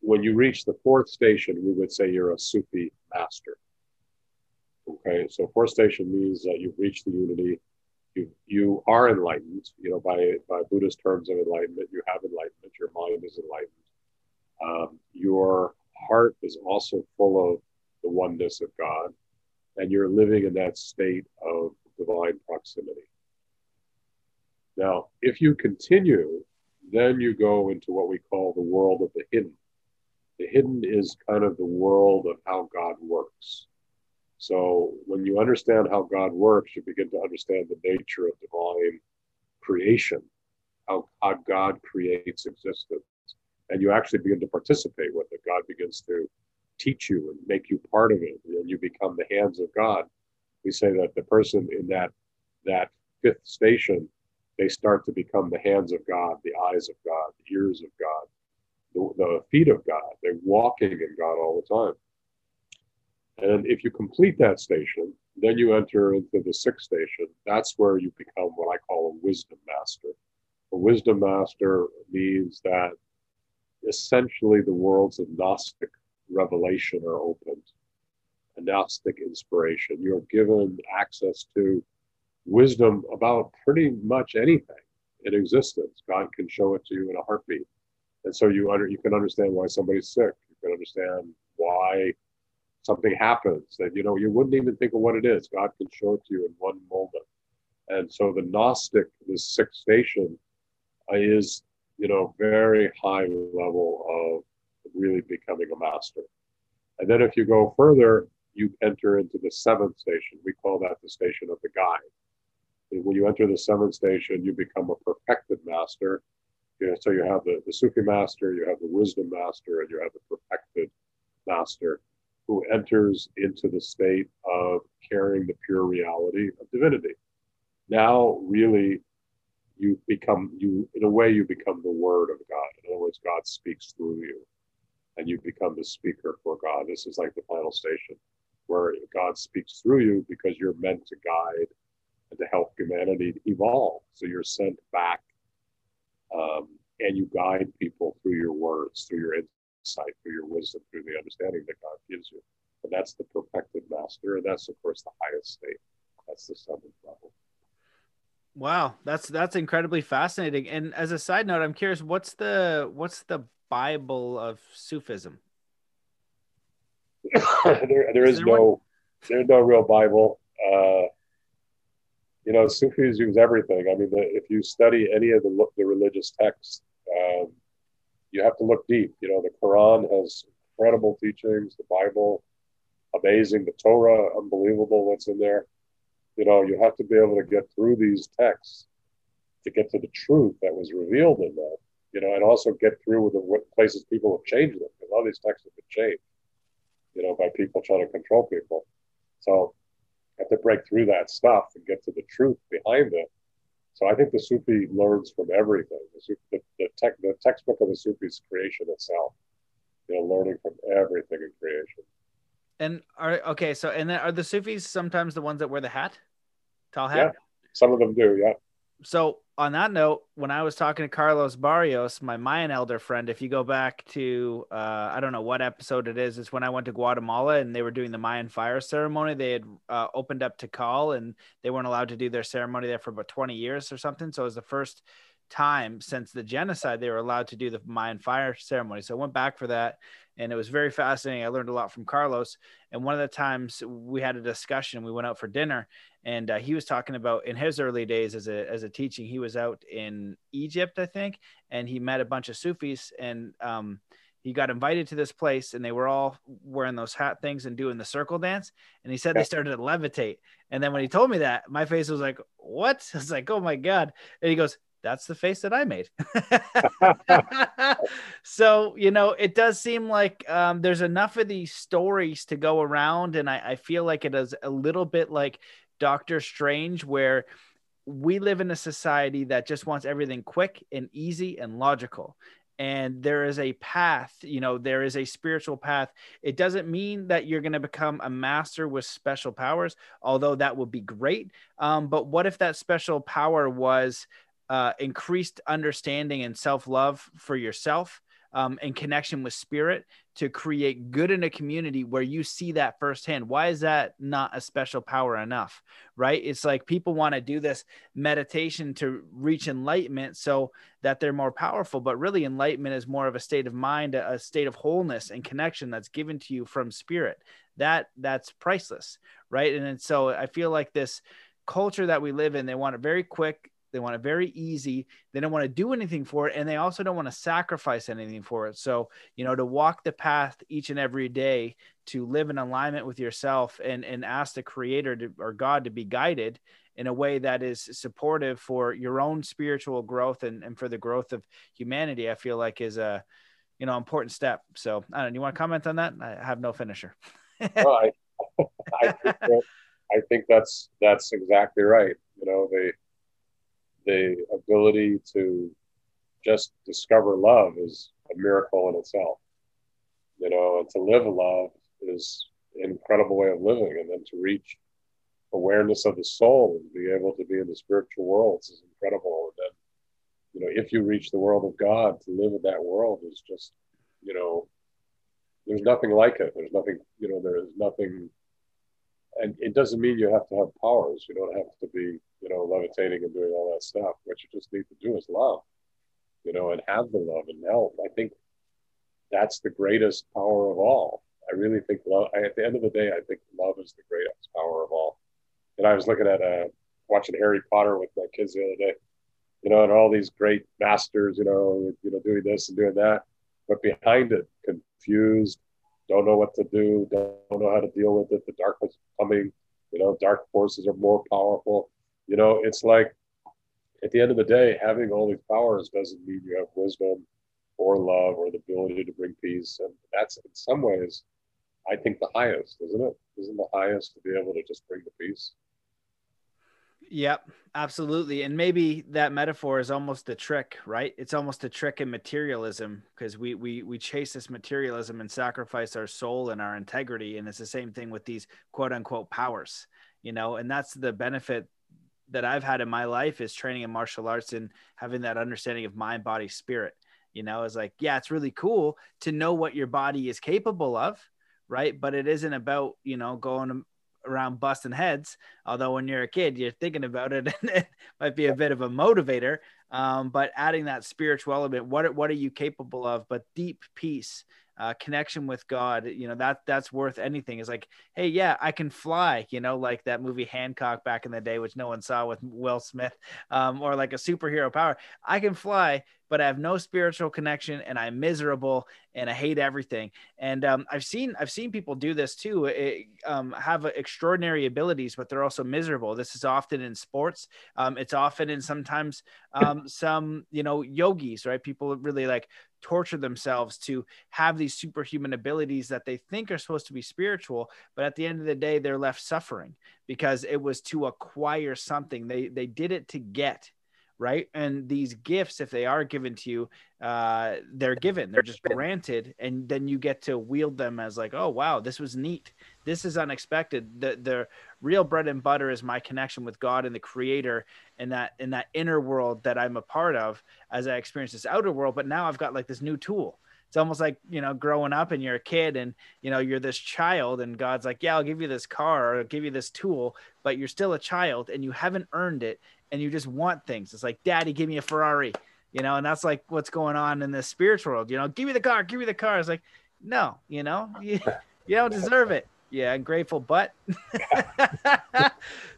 S2: when you reach the fourth station, we would say you're a Sufi master. Okay, so fourth station means that you've reached the unity. You you are enlightened. You know, by by Buddhist terms of enlightenment, you have enlightenment. Your mind is enlightened. Um, your heart is also full of the oneness of God, and you're living in that state of divine proximity. Now, if you continue, then you go into what we call the world of the hidden. The hidden is kind of the world of how God works. So when you understand how God works, you begin to understand the nature of divine creation, how, how God creates existence. And you actually begin to participate with it. God begins to teach you and make you part of it, and you become the hands of God. We say that the person in that that fifth station, they start to become the hands of God, the eyes of God, the ears of God, the, the feet of God. They're walking in God all the time. And if you complete that station, then you enter into the sixth station. That's where you become what I call a wisdom master. A wisdom master means that essentially the worlds of Gnostic revelation are opened, a Gnostic inspiration. You're given access to wisdom about pretty much anything in existence. God can show it to you in a heartbeat. And so you under, you can understand why somebody's sick. You can understand why something happens that you know you wouldn't even think of what it is. God can show it to you in one moment. And so the Gnostic, this sixth station, uh, is you know very high level of really becoming a master. And then if you go further, you enter into the seventh station. We call that the station of the guide. When you enter the seventh station, you become a perfected master. You know, so you have the, the Sufi master, you have the wisdom master, and you have the perfected master who enters into the state of carrying the pure reality of divinity. Now, really, you become, you, in a way, you become the word of God. In other words, God speaks through you and you become the speaker for God. This is like the final station where God speaks through you because you're meant to guide and to help humanity evolve. So you're sent back um, and you guide people through your words, through your insight, through your wisdom, through the understanding that God gives you. And that's the perfected master. And that's, of course, the highest state. That's the seventh level.
S1: Wow, that's that's incredibly fascinating. And as a side note, I'm curious, what's the what's the Bible of Sufism?
S2: there, there is, is there no one? there's no real Bible. Uh, you know, Sufis use everything. I mean, the, if you study any of the the religious texts, you have to look deep. You know, the Quran has incredible teachings. The Bible, amazing. The Torah, unbelievable. What's in there? You know, you have to be able to get through these texts to get to the truth that was revealed in them. You know, and also get through with the places people have changed them because all these texts have been changed. You know, by people trying to control people. So, you have to break through that stuff and get to the truth behind it so I think the Sufi learns from everything. The, the, the, tech, the textbook of the Sufi is creation itself. You know, learning from everything in creation.
S1: And are okay. So and then are the Sufis sometimes the ones that wear the hat, tall hat?
S2: Yeah, some of them do. Yeah.
S1: So on that note, when I was talking to Carlos Barrios, my Mayan elder friend, if you go back to uh, I don't know what episode it is, it's when I went to Guatemala and they were doing the Mayan fire ceremony. They had uh, opened up Tikal and they weren't allowed to do their ceremony there for about 20 years or something. So it was the first time since the genocide they were allowed to do the Mayan fire ceremony. So I went back for that and it was very fascinating. I learned a lot from Carlos. And one of the times we had a discussion, we went out for dinner, and uh, he was talking about in his early days as a as a teaching, he was out in Egypt, I think, and he met a bunch of Sufis, and um, he got invited to this place, and they were all wearing those hat things and doing the circle dance. And he said they started to levitate. And then when he told me that, my face was like, "What?" I was like, "Oh my god!" And he goes, that's the face that I made. so, you know, it does seem like um, there's enough of these stories to go around. And I, I feel like it is a little bit like Doctor Strange, where we live in a society that just wants everything quick and easy and logical and there is a path you know there is a spiritual path it doesn't mean that you're going to become a master with special powers although that would be great um, but what if that special power was uh, increased understanding and self love for yourself um, and connection with spirit to create good in a community where you see that firsthand. Why is that not a special power enough? Right? It's like people want to do this meditation to reach enlightenment so that they're more powerful, but really, enlightenment is more of a state of mind, a state of wholeness and connection that's given to you from spirit. That that's priceless, right? And, and so I feel like this culture that we live in, they want it very quick, they want it very easy. They don't want to do anything for it. And they also don't want to sacrifice anything for it. So, you know, to walk the path each and every day, to live in alignment with yourself and, and ask the creator to, or God to be guided in a way that is supportive for your own spiritual growth and, and for the growth of humanity, I feel like is a, you know, important step. So I don't know. You want to comment on that? I have no finisher. well,
S2: I, I, think that, I think that's, that's exactly right. You know, they, the ability to just discover love is a miracle in itself. You know, and to live love is an incredible way of living, and then to reach awareness of the soul and be able to be in the spiritual worlds is incredible. And then, you know, if you reach the world of God, to live in that world is just, you know, there's nothing like it. There's nothing, you know, there is nothing, and it doesn't mean you have to have powers. You don't have to be you know, levitating and doing all that stuff. What you just need to do is love, you know, and have the love and help. I think that's the greatest power of all. I really think love, I, at the end of the day, I think love is the greatest power of all. And I was looking at uh, watching Harry Potter with my kids the other day, you know, and all these great masters, you know, you know, doing this and doing that, but behind it, confused, don't know what to do, don't know how to deal with it. The darkness coming, you know, dark forces are more powerful. You know, it's like at the end of the day, having all these powers doesn't mean you have wisdom or love or the ability to bring peace. And that's in some ways, I think the highest, isn't it? Isn't the highest to be able to just bring the peace?
S1: Yep, absolutely. And maybe that metaphor is almost a trick, right? It's almost a trick in materialism because we we we chase this materialism and sacrifice our soul and our integrity. And it's the same thing with these quote unquote powers, you know, and that's the benefit that I've had in my life is training in martial arts and having that understanding of mind, body, spirit. You know, it's like, yeah, it's really cool to know what your body is capable of, right? But it isn't about, you know, going around busting heads. Although when you're a kid, you're thinking about it and it might be a bit of a motivator. Um, but adding that spiritual element, what, what are you capable of? But deep peace uh, connection with God, you know, that that's worth anything. Is like, hey, yeah, I can fly, you know, like that movie Hancock back in the day, which no one saw with Will Smith, um, or like a superhero power. I can fly, but I have no spiritual connection and I'm miserable and I hate everything. And um, I've seen I've seen people do this too. It, um, have extraordinary abilities, but they're also miserable. This is often in sports. Um, it's often in sometimes um, some you know yogis, right? People really like torture themselves to have these superhuman abilities that they think are supposed to be spiritual, but at the end of the day, they're left suffering because it was to acquire something. They they did it to get right? And these gifts, if they are given to you, uh, they're given, they're just granted, and then you get to wield them as like, oh wow, this was neat, this is unexpected. The the real bread and butter is my connection with God and the Creator, and that in that inner world that I'm a part of as I experience this outer world. But now I've got like this new tool. It's almost like you know growing up and you're a kid and you know you're this child and God's like, yeah, I'll give you this car or I'll give you this tool, but you're still a child and you haven't earned it and you just want things. It's like, Daddy, give me a Ferrari, you know, and that's like what's going on in the spiritual world. You know, give me the car, give me the car. It's like, no, you know, you, you don't deserve it. Yeah, ungrateful butt.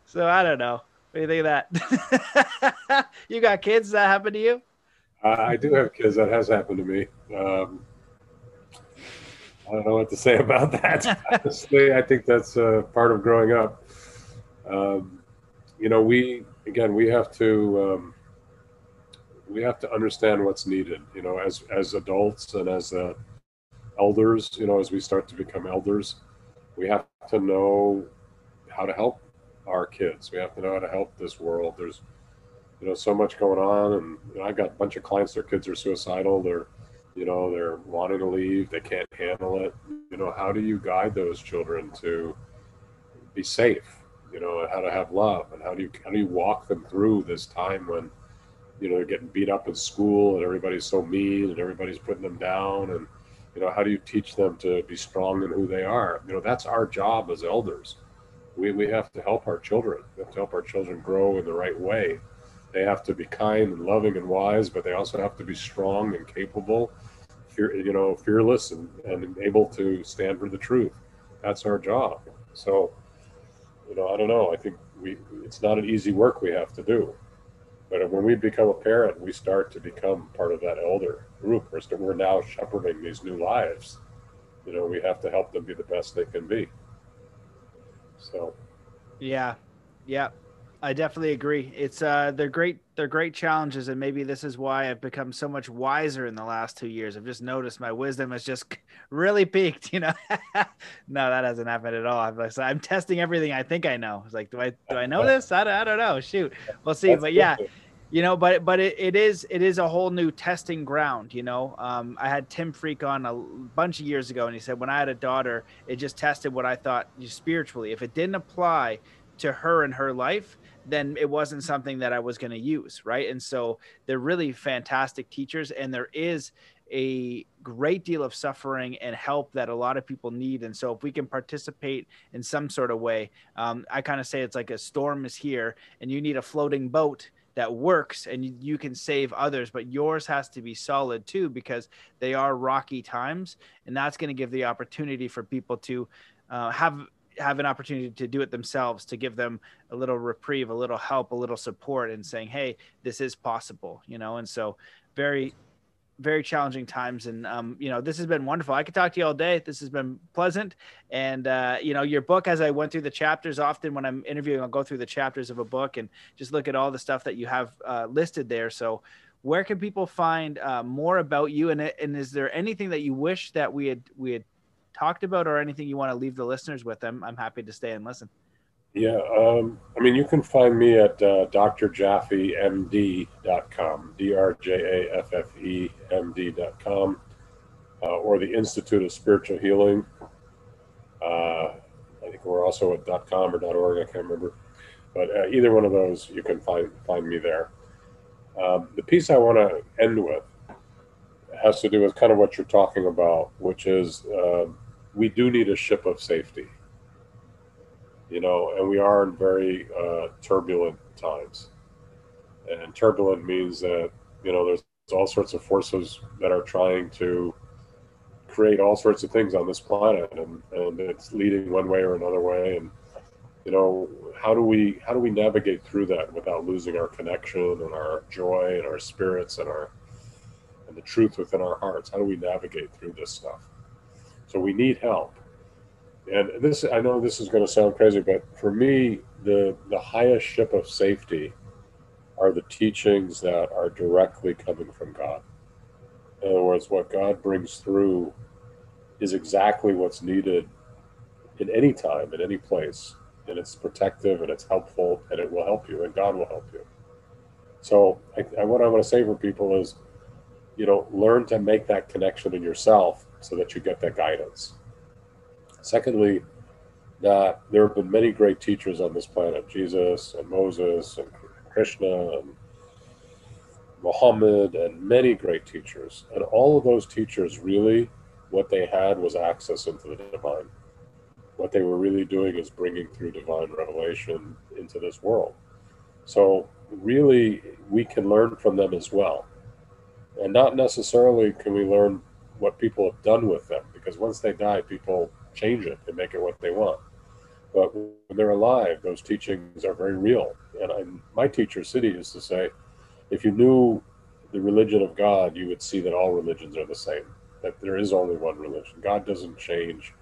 S1: so I don't know. What do you think of that? you got kids? That happen to you?
S2: I do have kids. That has happened to me. Um, I don't know what to say about that. Honestly, I think that's uh, part of growing up. Um, you know, we again, we have to um, we have to understand what's needed. You know, as as adults and as uh, elders. You know, as we start to become elders, we have to know how to help our kids. We have to know how to help this world. There's you know so much going on, and you know, I've got a bunch of clients. Their kids are suicidal. They're you know they're wanting to leave. They can't handle it. You know, how do you guide those children to be safe? You know, how to have love and how do you how do you walk them through this time when, you know, they're getting beat up in school and everybody's so mean and everybody's putting them down and you know, how do you teach them to be strong in who they are? You know, that's our job as elders. We, we have to help our children. We have to help our children grow in the right way. They have to be kind and loving and wise, but they also have to be strong and capable, fear, you know, fearless and, and able to stand for the truth. That's our job. So, you know, I don't know. I think we it's not an easy work we have to do. But when we become a parent, we start to become part of that elder group. We're, we're now shepherding these new lives. You know, we have to help them be the best they can be. So,
S1: yeah, yeah, I definitely agree. It's uh, they're great. They're great challenges, and maybe this is why I've become so much wiser in the last two years. I've just noticed my wisdom has just really peaked. You know, no, that hasn't happened at all. I'm, like, I'm testing everything I think I know. It's like, do I do I know this? I don't, I don't know. Shoot, we'll see. That's but yeah, you know, but but it, it is it is a whole new testing ground. You know, um, I had Tim Freke on a bunch of years ago, and he said when I had a daughter, it just tested what I thought spiritually. If it didn't apply to her and her life then it wasn't something that I was going to use. Right. And so they're really fantastic teachers. And there is a great deal of suffering and help that a lot of people need. And so if we can participate in some sort of way, um, I kind of say it's like a storm is here and you need a floating boat that works and you, can save others but yours has to be solid too because they are rocky times and that's going to give the opportunity for people to uh, have have an opportunity to do it themselves to give them a little reprieve a little help a little support and saying hey this is possible you know? And so very very challenging times. And um, you know this has been wonderful. I could talk to you all day. This has been pleasant. And uh, you know your book as i went through the chapters often when i'm interviewing i'll go through the chapters of a book and just look at all the stuff that you have uh, listed there. So where can people find uh, more about you? And, and is there anything that you wish that we had we had talked about or anything you want to leave the listeners with, I'm, I'm happy to stay and listen.
S2: Yeah, um, I mean, you can find me at uh, drjaffemd.com, D-R-J-A-F-F-E-M-D.com, uh, or the Institute of Spiritual Healing. Uh, I think we're also at .com or .org, I can't remember. But uh, either one of those, you can find, find me there. Um, the piece I want to end with has to do with kind of what you're talking about, which is uh, we do need a ship of safety. You know, and we are in very uh, turbulent times. And turbulent means that, you know, there's all sorts of forces that are trying to create all sorts of things on this planet and, and it's leading one way or another way. And, you know, how do we how do we navigate through that without losing our connection and our joy and our spirits and our and the truth within our hearts? How do we navigate through this stuff? So we need help. And this, I know this is going to sound crazy, but for me, the, the highest ship of safety are the teachings that are directly coming from God. In other words, what God brings through is exactly what's needed in any time, in any place. And it's protective and it's helpful and it will help you and God will help you. So I, I, what I want to say for people is, you know, learn to make that connection in yourself so that you get that guidance. Secondly, that there have been many great teachers on this planet Jesus and Moses and Krishna and Muhammad and many great teachers. And all of those teachers really, what they had was access into the divine. What they were really doing is bringing through divine revelation into this world. So, really, we can learn from them as well. And not necessarily can we learn what people have done with them, because once they die, people change it and make it what they want. But when they're alive, those teachings are very real. And I, my teacher, Sidi, used to say, if you knew the religion of God, you would see that all religions are the same, that there is only one religion. God doesn't change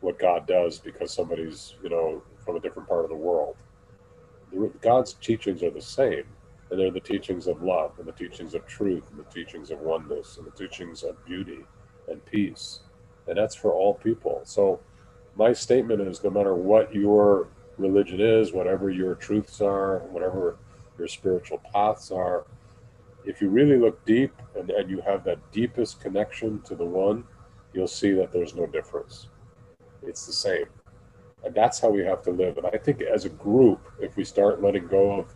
S2: what God does because somebody's, you know, from a different part of the world. God's teachings are the same, and they're the teachings of love, and the teachings of truth, and the teachings of oneness, and the teachings of beauty and peace. And that's for all people. So, my statement is no matter what your religion is, whatever your truths are, whatever your spiritual paths are, if you really look deep and, and you have that deepest connection to the one, you'll see that there's no difference. It's the same. And that's how we have to live. And I think as a group, if we start letting go of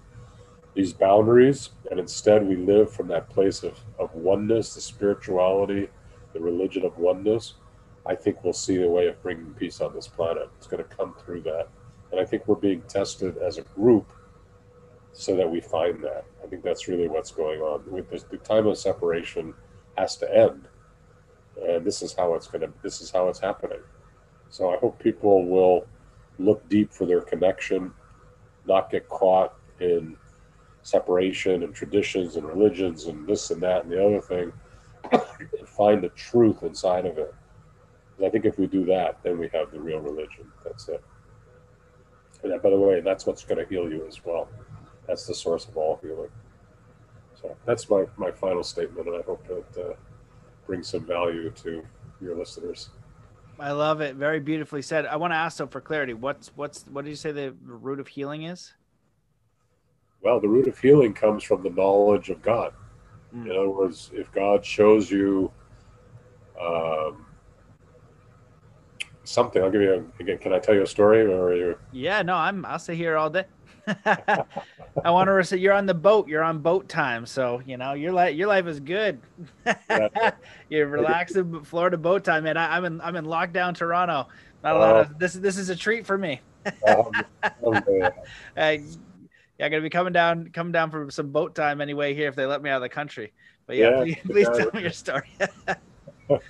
S2: these boundaries and instead we live from that place of, of oneness, the spirituality, the religion of oneness, I think we'll see a way of bringing peace on this planet. It's going to come through that. And I think we're being tested as a group so that we find that. I think that's really what's going on. With this, the time of separation has to end, and this is how it's going to. This is how it's happening. So I hope people will look deep for their connection, not get caught in separation and traditions and religions and this and that and the other thing, and find the truth inside of it. I think if we do that, then we have the real religion. That's it. And by the way, that's what's going to heal you as well that's the source of all healing. So that's my, my final statement, and I hope that uh, brings some value to your listeners.
S1: I love it. Very beautifully said. I want to ask though for clarity, what's what's what did you say the root of healing is?
S2: Well, the root of healing comes from the knowledge of God. Mm. In other words, if God shows you um, something, I'll give you a, again. Can I tell you a story, or you?
S1: Yeah, no, I'm. I'll sit here all day. I want to say you're on the boat. You're on boat time, so you know your life. Your life is good. you're relaxing. Florida boat time, man. I, am in. I'm in lockdown Toronto. Not a lot of this. This is a treat for me. um, uh, yeah, I'm gonna be coming down, coming down for some boat time anyway here if they let me out of the country. But yeah, yeah please, please tell me your story.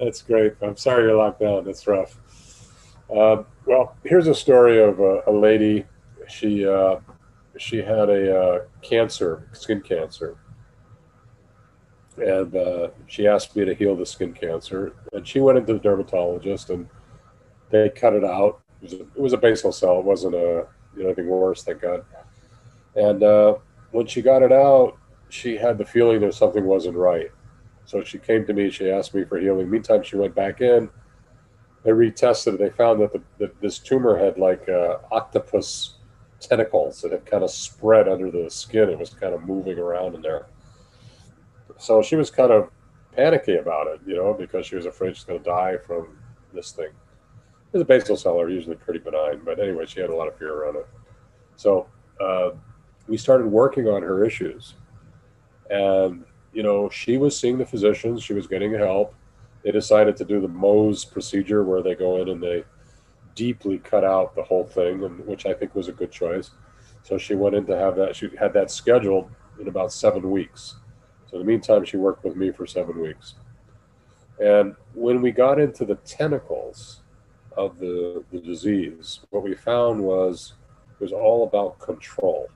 S2: That's great. I'm sorry you're locked down. That's rough. Uh, well, here's a story of a, a lady she uh, she had a uh, cancer, skin cancer, and uh, she asked me to heal the skin cancer. And she went into the dermatologist, and they cut it out. It was a, it was a basal cell. It wasn't a you know, anything worse, thank God. And uh, when she got it out, she had the feeling that something wasn't right. So she came to me. She asked me for healing. Meantime, she went back in. They retested. It. They found that, the, that this tumor had like uh, octopus tentacles that had kind of spread under the skin. It was kind of moving around in there. So she was kind of panicky about it, you know, because she was afraid she's going to die from this thing. The basal cell are usually pretty benign, but anyway, she had a lot of fear around it. So uh, we started working on her issues. And, you know, she was seeing the physicians, she was getting help. They decided to do the Mohs procedure where they go in and they deeply cut out the whole thing, and which I think was a good choice. So she went in to have that. She had that scheduled in about seven weeks. So in the meantime, she worked with me for seven weeks. And when we got into the tentacles of the, the disease, what we found was it was all about control.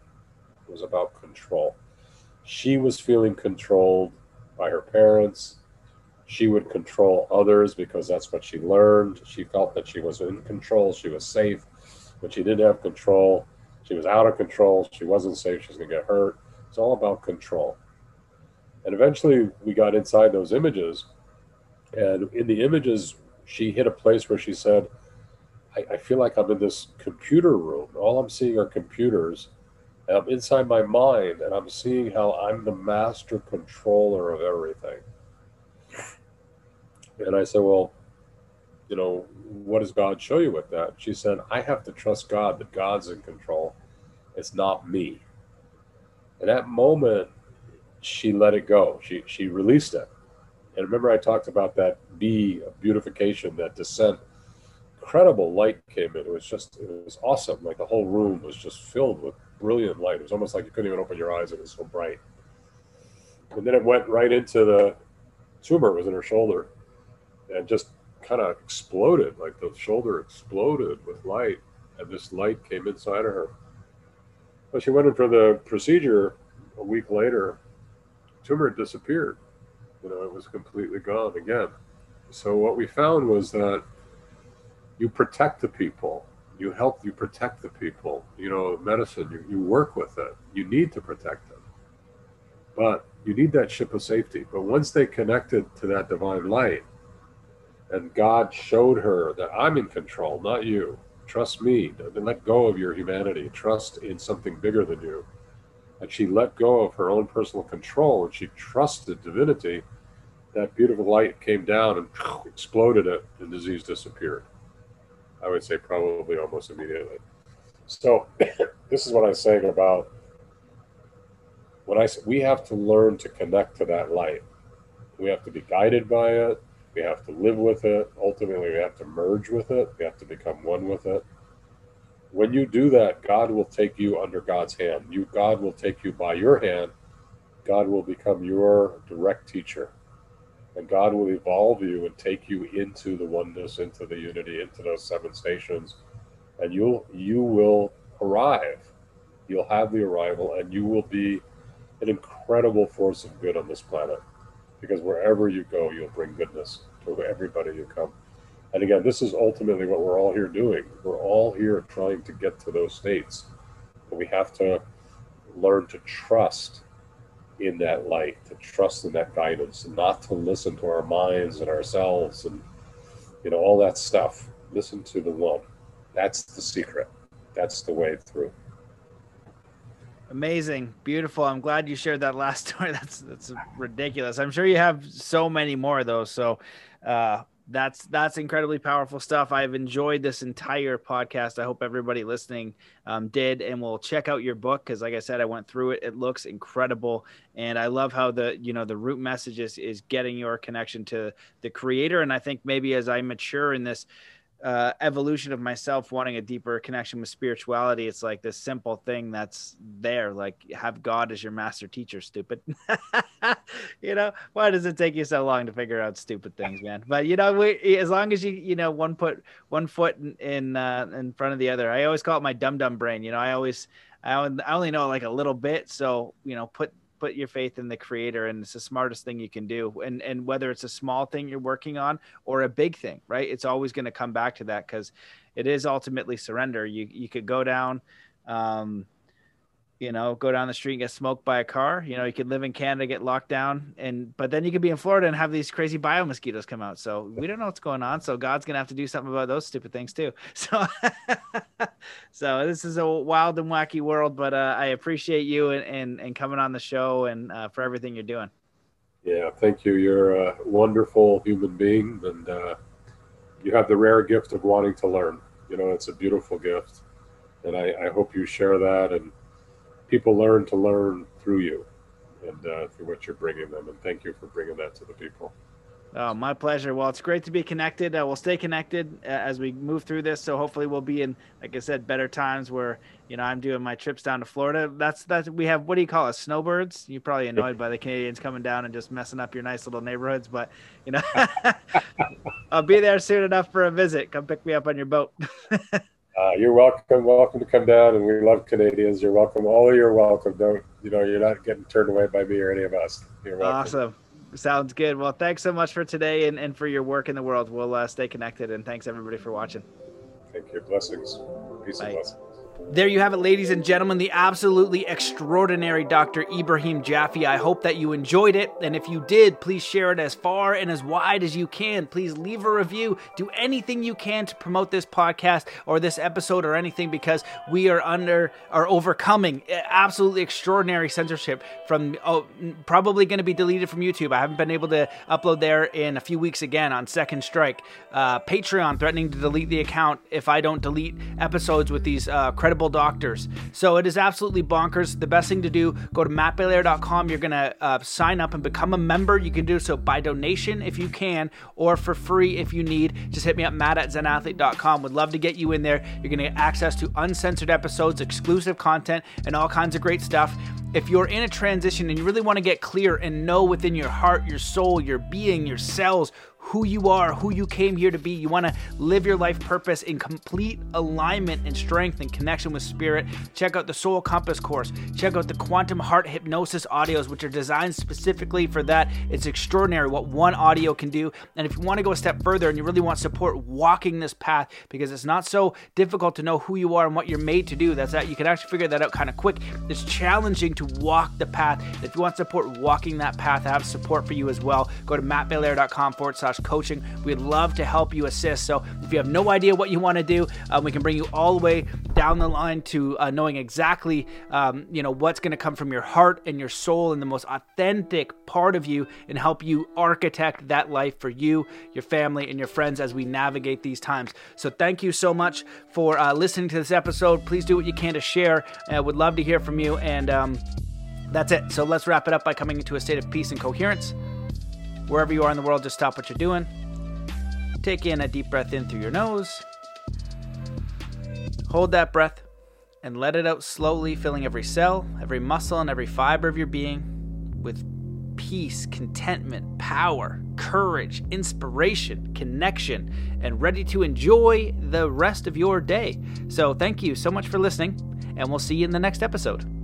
S2: Was about control. She was feeling controlled by her parents, she would control others because that's what she learned. She felt that she was in control, she was safe. When she didn't have control, she was out of control, she wasn't safe, she was going to get hurt. It's all about control. And eventually we got inside those images. And in the images, she hit a place where she said, I, I feel like I'm in this computer room. All I'm seeing are computers. I'm inside my mind and I'm seeing how I'm the master controller of everything. And I said, Well, you know, what does God show you with that? She said, I have to trust God that God's in control. It's not me. And that moment, she let it go. She she released it. And remember, I talked about that B of beautification, that descent. Incredible light came in. It was just, it was awesome. Like the whole room was just filled with brilliant light. It was almost like you couldn't even open your eyes. It was so bright. And then it went right into the tumor. Was in her shoulder, and just kind of exploded. Like the shoulder exploded with light, and this light came inside of her. But she went in for the procedure a week later. Tumor disappeared you know, it was completely gone again. So what we found was that you protect the people, you help, you protect the people. You know, medicine, you, you work with it. You need to protect them, but you need that ship of safety. But once they connected to that divine light, and God showed her that I'm in control, not you. Trust me. Let go of your humanity. Trust in something bigger than you. And she let go of her own personal control and she trusted divinity that beautiful light came down and exploded it, and disease disappeared. I would say probably almost immediately. So, this is what I'm saying about when I we have to learn to connect to that light. We have to be guided by it. We have to live with it. Ultimately, we have to merge with it. We have to become one with it. When you do that, God will take you under God's hand. You, God will take you by your hand. God will become your direct teacher and God will evolve you and take you into the oneness, into the unity, into those seven stations, and you'll you will arrive. You'll have the arrival, and you will be an incredible force of good on this planet, because wherever you go, you'll bring goodness to everybody you come. And again, this is ultimately what we're all here doing. We're all here trying to get to those states, but we have to learn to trust in that light, to trust in that guidance, and not to listen to our minds and ourselves and you know all that stuff. Listen to the one. That's the secret. That's the way through.
S1: Amazing, beautiful. I'm glad you shared that last story. That's that's ridiculous. I'm sure you have so many more though. So, uh, that's that's incredibly powerful stuff. I've enjoyed this entire podcast. I hope everybody listening um, did, and will check out your book because, like I said, I went through it. It looks incredible, and I love how the you know the root message is is getting your connection to the creator. And I think maybe as I mature in this uh, evolution of myself wanting a deeper connection with spirituality it's like this simple thing that's there like have god as your master teacher stupid. You know why does it take you so long to figure out stupid things man? But you know we, as long as you you know one put one foot in in, uh, in front of the other i always call it my dumb dumb brain you know i always I only know like a little bit so you know put put your faith in the creator and it's the smartest thing you can do. And and whether it's a small thing you're working on or a big thing right? It's always going to come back to that because it is ultimately surrender. You you could go down um, you know, go down the street and get smoked by a car. You know, you could live in Canada, get locked down, and but then you could be in Florida and have these crazy bio mosquitoes come out. So we don't know what's going on. So God's gonna have to do something about those stupid things too. So, so this is a wild and wacky world, but uh, I appreciate you and, and, and coming on the show and uh, for everything you're doing.
S2: Yeah, thank you. You're a wonderful human being, and uh, you have the rare gift of wanting to learn. You know, it's a beautiful gift, and I, I hope you share that and people learn to learn through you and uh, through what you're bringing them. And thank you for bringing that to the people.
S1: Oh, my pleasure. Well, it's great to be connected. Uh, we'll stay connected uh, as we move through this. So hopefully, we'll be in, like I said, better times where you know I'm doing my trips down to Florida. That's that's we have what do you call us? Snowbirds. You're probably annoyed by the Canadians coming down and just messing up your nice little neighborhoods, but you know, I'll be there soon enough for a visit. Come pick me up on your boat.
S2: Uh, you're welcome. Welcome to come down, and we love Canadians. You're welcome. All of you're welcome. Don't you know? You're not getting turned away by me or any of us. You're welcome.
S1: Awesome. Sounds good. Well, thanks so much for today and, and for your work in the world. We'll uh, stay connected, and thanks everybody for watching.
S2: Thank you. Blessings. Peace Bye. and blessings.
S1: There you have it, ladies and gentlemen, the absolutely extraordinary Dr. Ibrahim Jaffe. I hope that you enjoyed it. And if you did, please share it as far and as wide as you can. Please leave a review. Do anything you can to promote this podcast or this episode or anything because we are under are overcoming absolutely extraordinary censorship from oh, probably going to be deleted from YouTube. I haven't been able to upload there in a few weeks again on Second Strike. Uh, Patreon threatening to delete the account if I don't delete episodes with these uh, credible doctors. So it is absolutely bonkers. The best thing to do, go to mattbelair.com. You're going to uh, sign up and become a member. You can do so by donation if you can, or for free if you need. Just hit me up, matt at zenathlete.com. Would love to get you in there. You're going to get access to uncensored episodes, exclusive content, and all kinds of great stuff. If you're in a transition and you really want to get clear and know within your heart, your soul, your being, your cells, who you are, who you came here to be. You want to live your life purpose in complete alignment and strength and connection with spirit. Check out the Soul Compass course. Check out the Quantum Heart Hypnosis audios, which are designed specifically for that. It's extraordinary what one audio can do. And if you want to go a step further and you really want support walking this path, because it's not so difficult to know who you are and what you're made to do, that's that you can actually figure that out kind of quick. It's challenging to walk the path. If you want support walking that path, I have support for you as well. Go to mattbelair.com forward slash coaching. We'd love to help you assist. So if you have no idea what you want to do, um, we can bring you all the way down the line to uh, knowing exactly, um, you know, what's going to come from your heart and your soul and the most authentic part of you, and help you architect that life for you, your family, and your friends as we navigate these times. So thank you so much for uh, listening to this episode. Please do what you can to share. I would love to hear from you and. Um, that's it. So let's wrap it up by coming into a state of peace and coherence. Wherever you are in the world, just stop what you're doing. Take in a deep breath in through your nose. Hold that breath and let it out slowly, filling every cell, every muscle, and every fiber of your being with peace, contentment, power, courage, inspiration, connection, and ready to enjoy the rest of your day. So, thank you so much for listening, and we'll see you in the next episode.